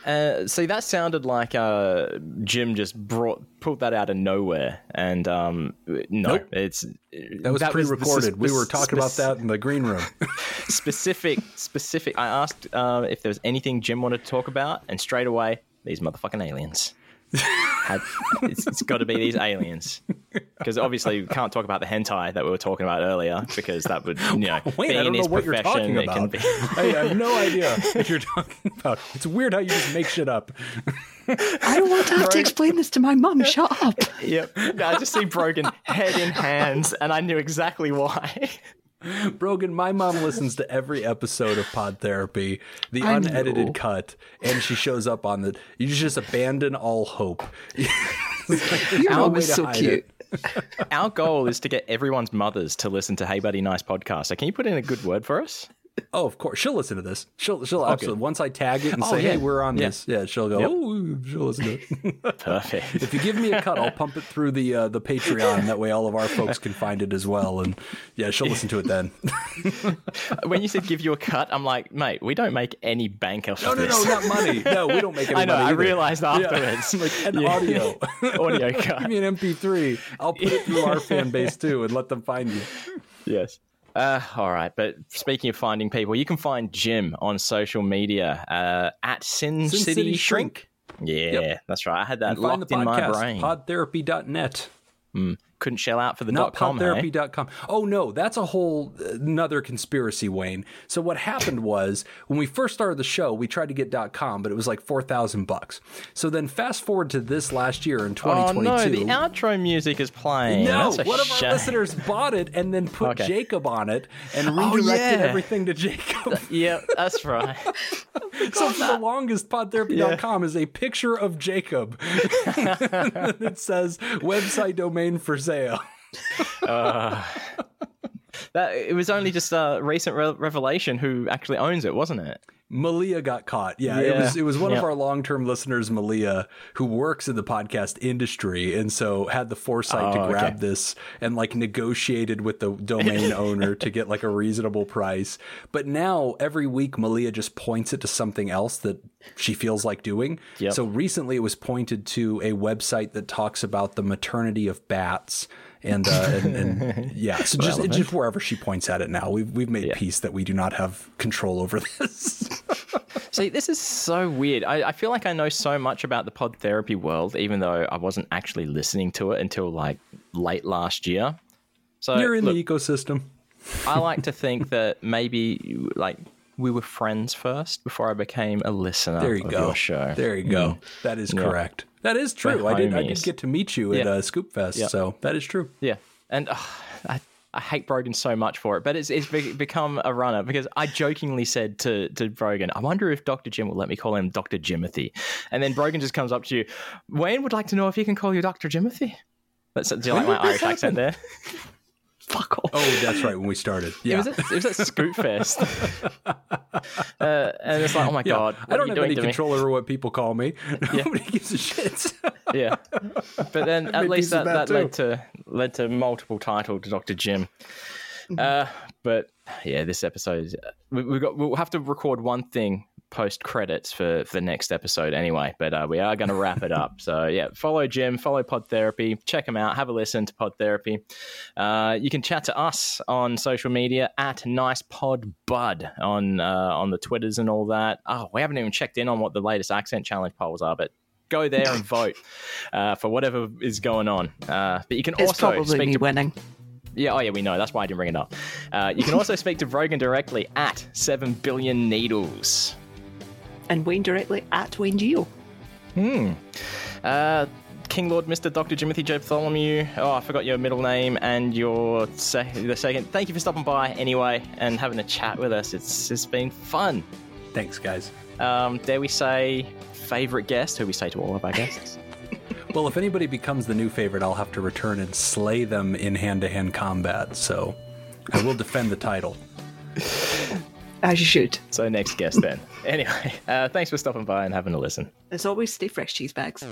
Uh, see, that sounded like uh, Jim just brought pulled that out of nowhere, and um, no, Nope. it's That was pre-recorded. we were talking about that in the green room. specific. Specific. I asked uh, if there was anything Jim wanted to talk about, and straight away, these motherfucking aliens. Had, it's, it's got to be these aliens, because obviously we can't talk about the hentai that we were talking about earlier, because that would you know Wait, being I don't in know his what you're talking about. be. I have no idea what you're talking about. It's weird how you just make shit up. I don't want to have to explain this to my mum. Shut up. Yep. I just see Brogan head in hands, and I knew exactly why. Brogan, my mom listens to every episode of Pod Therapy, the I unedited know. cut, and she shows up on the. You just abandon all hope. Your no mum way is so cute. it. Our goal is to get everyone's mothers to listen to Hey Buddy Nice podcast. So can you put in a good word for us? Oh, of course. She'll listen to this. She'll she'll Okay. absolutely once I tag it and Oh, say, yeah. "Hey, we're on Yeah. this." Yeah, she'll go. Yep. Oh, she'll listen to it. Perfect. if you give me a cut, I'll pump it through the uh, the Patreon. That way, all of our folks can find it as well. And yeah, she'll listen to it then. when you said give you a cut, I'm like, mate, we don't make any bank off no, of no, this. no, not money. No, we don't make any I know. money. I realized Yeah. afterwards. like an audio. Audio cut. Give me an MP3. I'll put it through our fan base too, and let them find you. Yes. Uh, all right, but speaking of finding people, you can find Jim on social media uh, at Sin, Sin City, City Shrink. Yeah, Yep. that's right. I had that And locked in my podcast, brain. podtherapy.net. Couldn't shell out for the Not dot com. podtherapy.com. Oh no, that's a whole another conspiracy, Wayne. So what happened was when we first started the show, we tried to get dot .com, but it was like four thousand bucks. So then fast forward to this last year in Oh 2022. no, the outro music is playing. No, one of shame. our listeners bought it and then put Okay. Jacob on it and Oh, redirected yeah. everything to Jacob. Yeah, that's right. so for the longest, podtherapy.com is a picture of Jacob. and it says website domain for sale. Uh, that it was only just a recent re- revelation who actually owns it, wasn't it? Malia got caught. Yeah, it was it was one Yeah. of our long term listeners, Malia, who works in the podcast industry, and so had the foresight to Oh, grab okay. this and like negotiated with the domain owner to get like a reasonable price. But now every week, Malia just points it to something else that she feels like doing. Yep. So recently, it was pointed to a website that talks about the maternity of bats. And, uh, and, and yeah, so just just wherever she points at it now, we've we've made peace that we do not have control over this. See, this is so weird. I, I feel like I know so much about the pod therapy world, even though I wasn't actually listening to it until like late last year. So You're in look, the ecosystem. I like to think that maybe like we were friends first before I became a listener There you of go. your show. There you go. That is correct. That is true. I did. I did get to meet you at Yeah. uh, Scoop Fest, Yeah. so that is true. Yeah, and uh, I I hate Brogan so much for it, but it's it's be- become a runner because I jokingly said to to Brogan, I wonder if Doctor Jim will let me call him Doctor Jimothy, and then Brogan just comes up to you, Wayne would like to know if he can call you Doctor Jimothy. That's, do you like my Irish accent there? Fuck off. Oh, that's right. When we started, It yeah. was at, it was at Scoot Fest, uh, and it's like, oh my Yeah. god, I don't have any to me? control over what people call me. Nobody gives a shit. yeah. But then at least that, that, that led to led to multiple title to Doctor Jim. Uh, but yeah, this episode is, we, we got we'll have to record one thing post credits for, for the next episode anyway. But uh, we are going to wrap it up. So yeah, follow Jim, follow Pod Therapy, check him out, have a listen to Pod Therapy. Uh, you can chat to us on social media at Nice Pod Bud on uh, on the Twitters and all that. Oh, we haven't even checked in on what the latest accent challenge polls are, but go there and vote uh, for whatever is going on. Uh, but you can It's also probably speak to winning. yeah, oh yeah, we know. That's why I didn't bring it up. Uh, you can also speak to Brogan directly at Seven Billion Needles. And Wayne directly at Wayne Geo. Uh, King Lord, Mr. Dr. Jimothy J. Bartholomew. Oh, I forgot your middle name and your sec- the second. Thank you for stopping by anyway and having a chat with us. It's it's been fun. Thanks, guys. Um, dare we say favorite guest? Who we say to all of our guests? Well, if anybody becomes the new favorite, I'll have to return and slay them in hand-to-hand combat. So, I will defend the title. As you should. so next guest then. Anyway, uh, thanks for stopping by and having a listen. As always, stay fresh, cheese bags.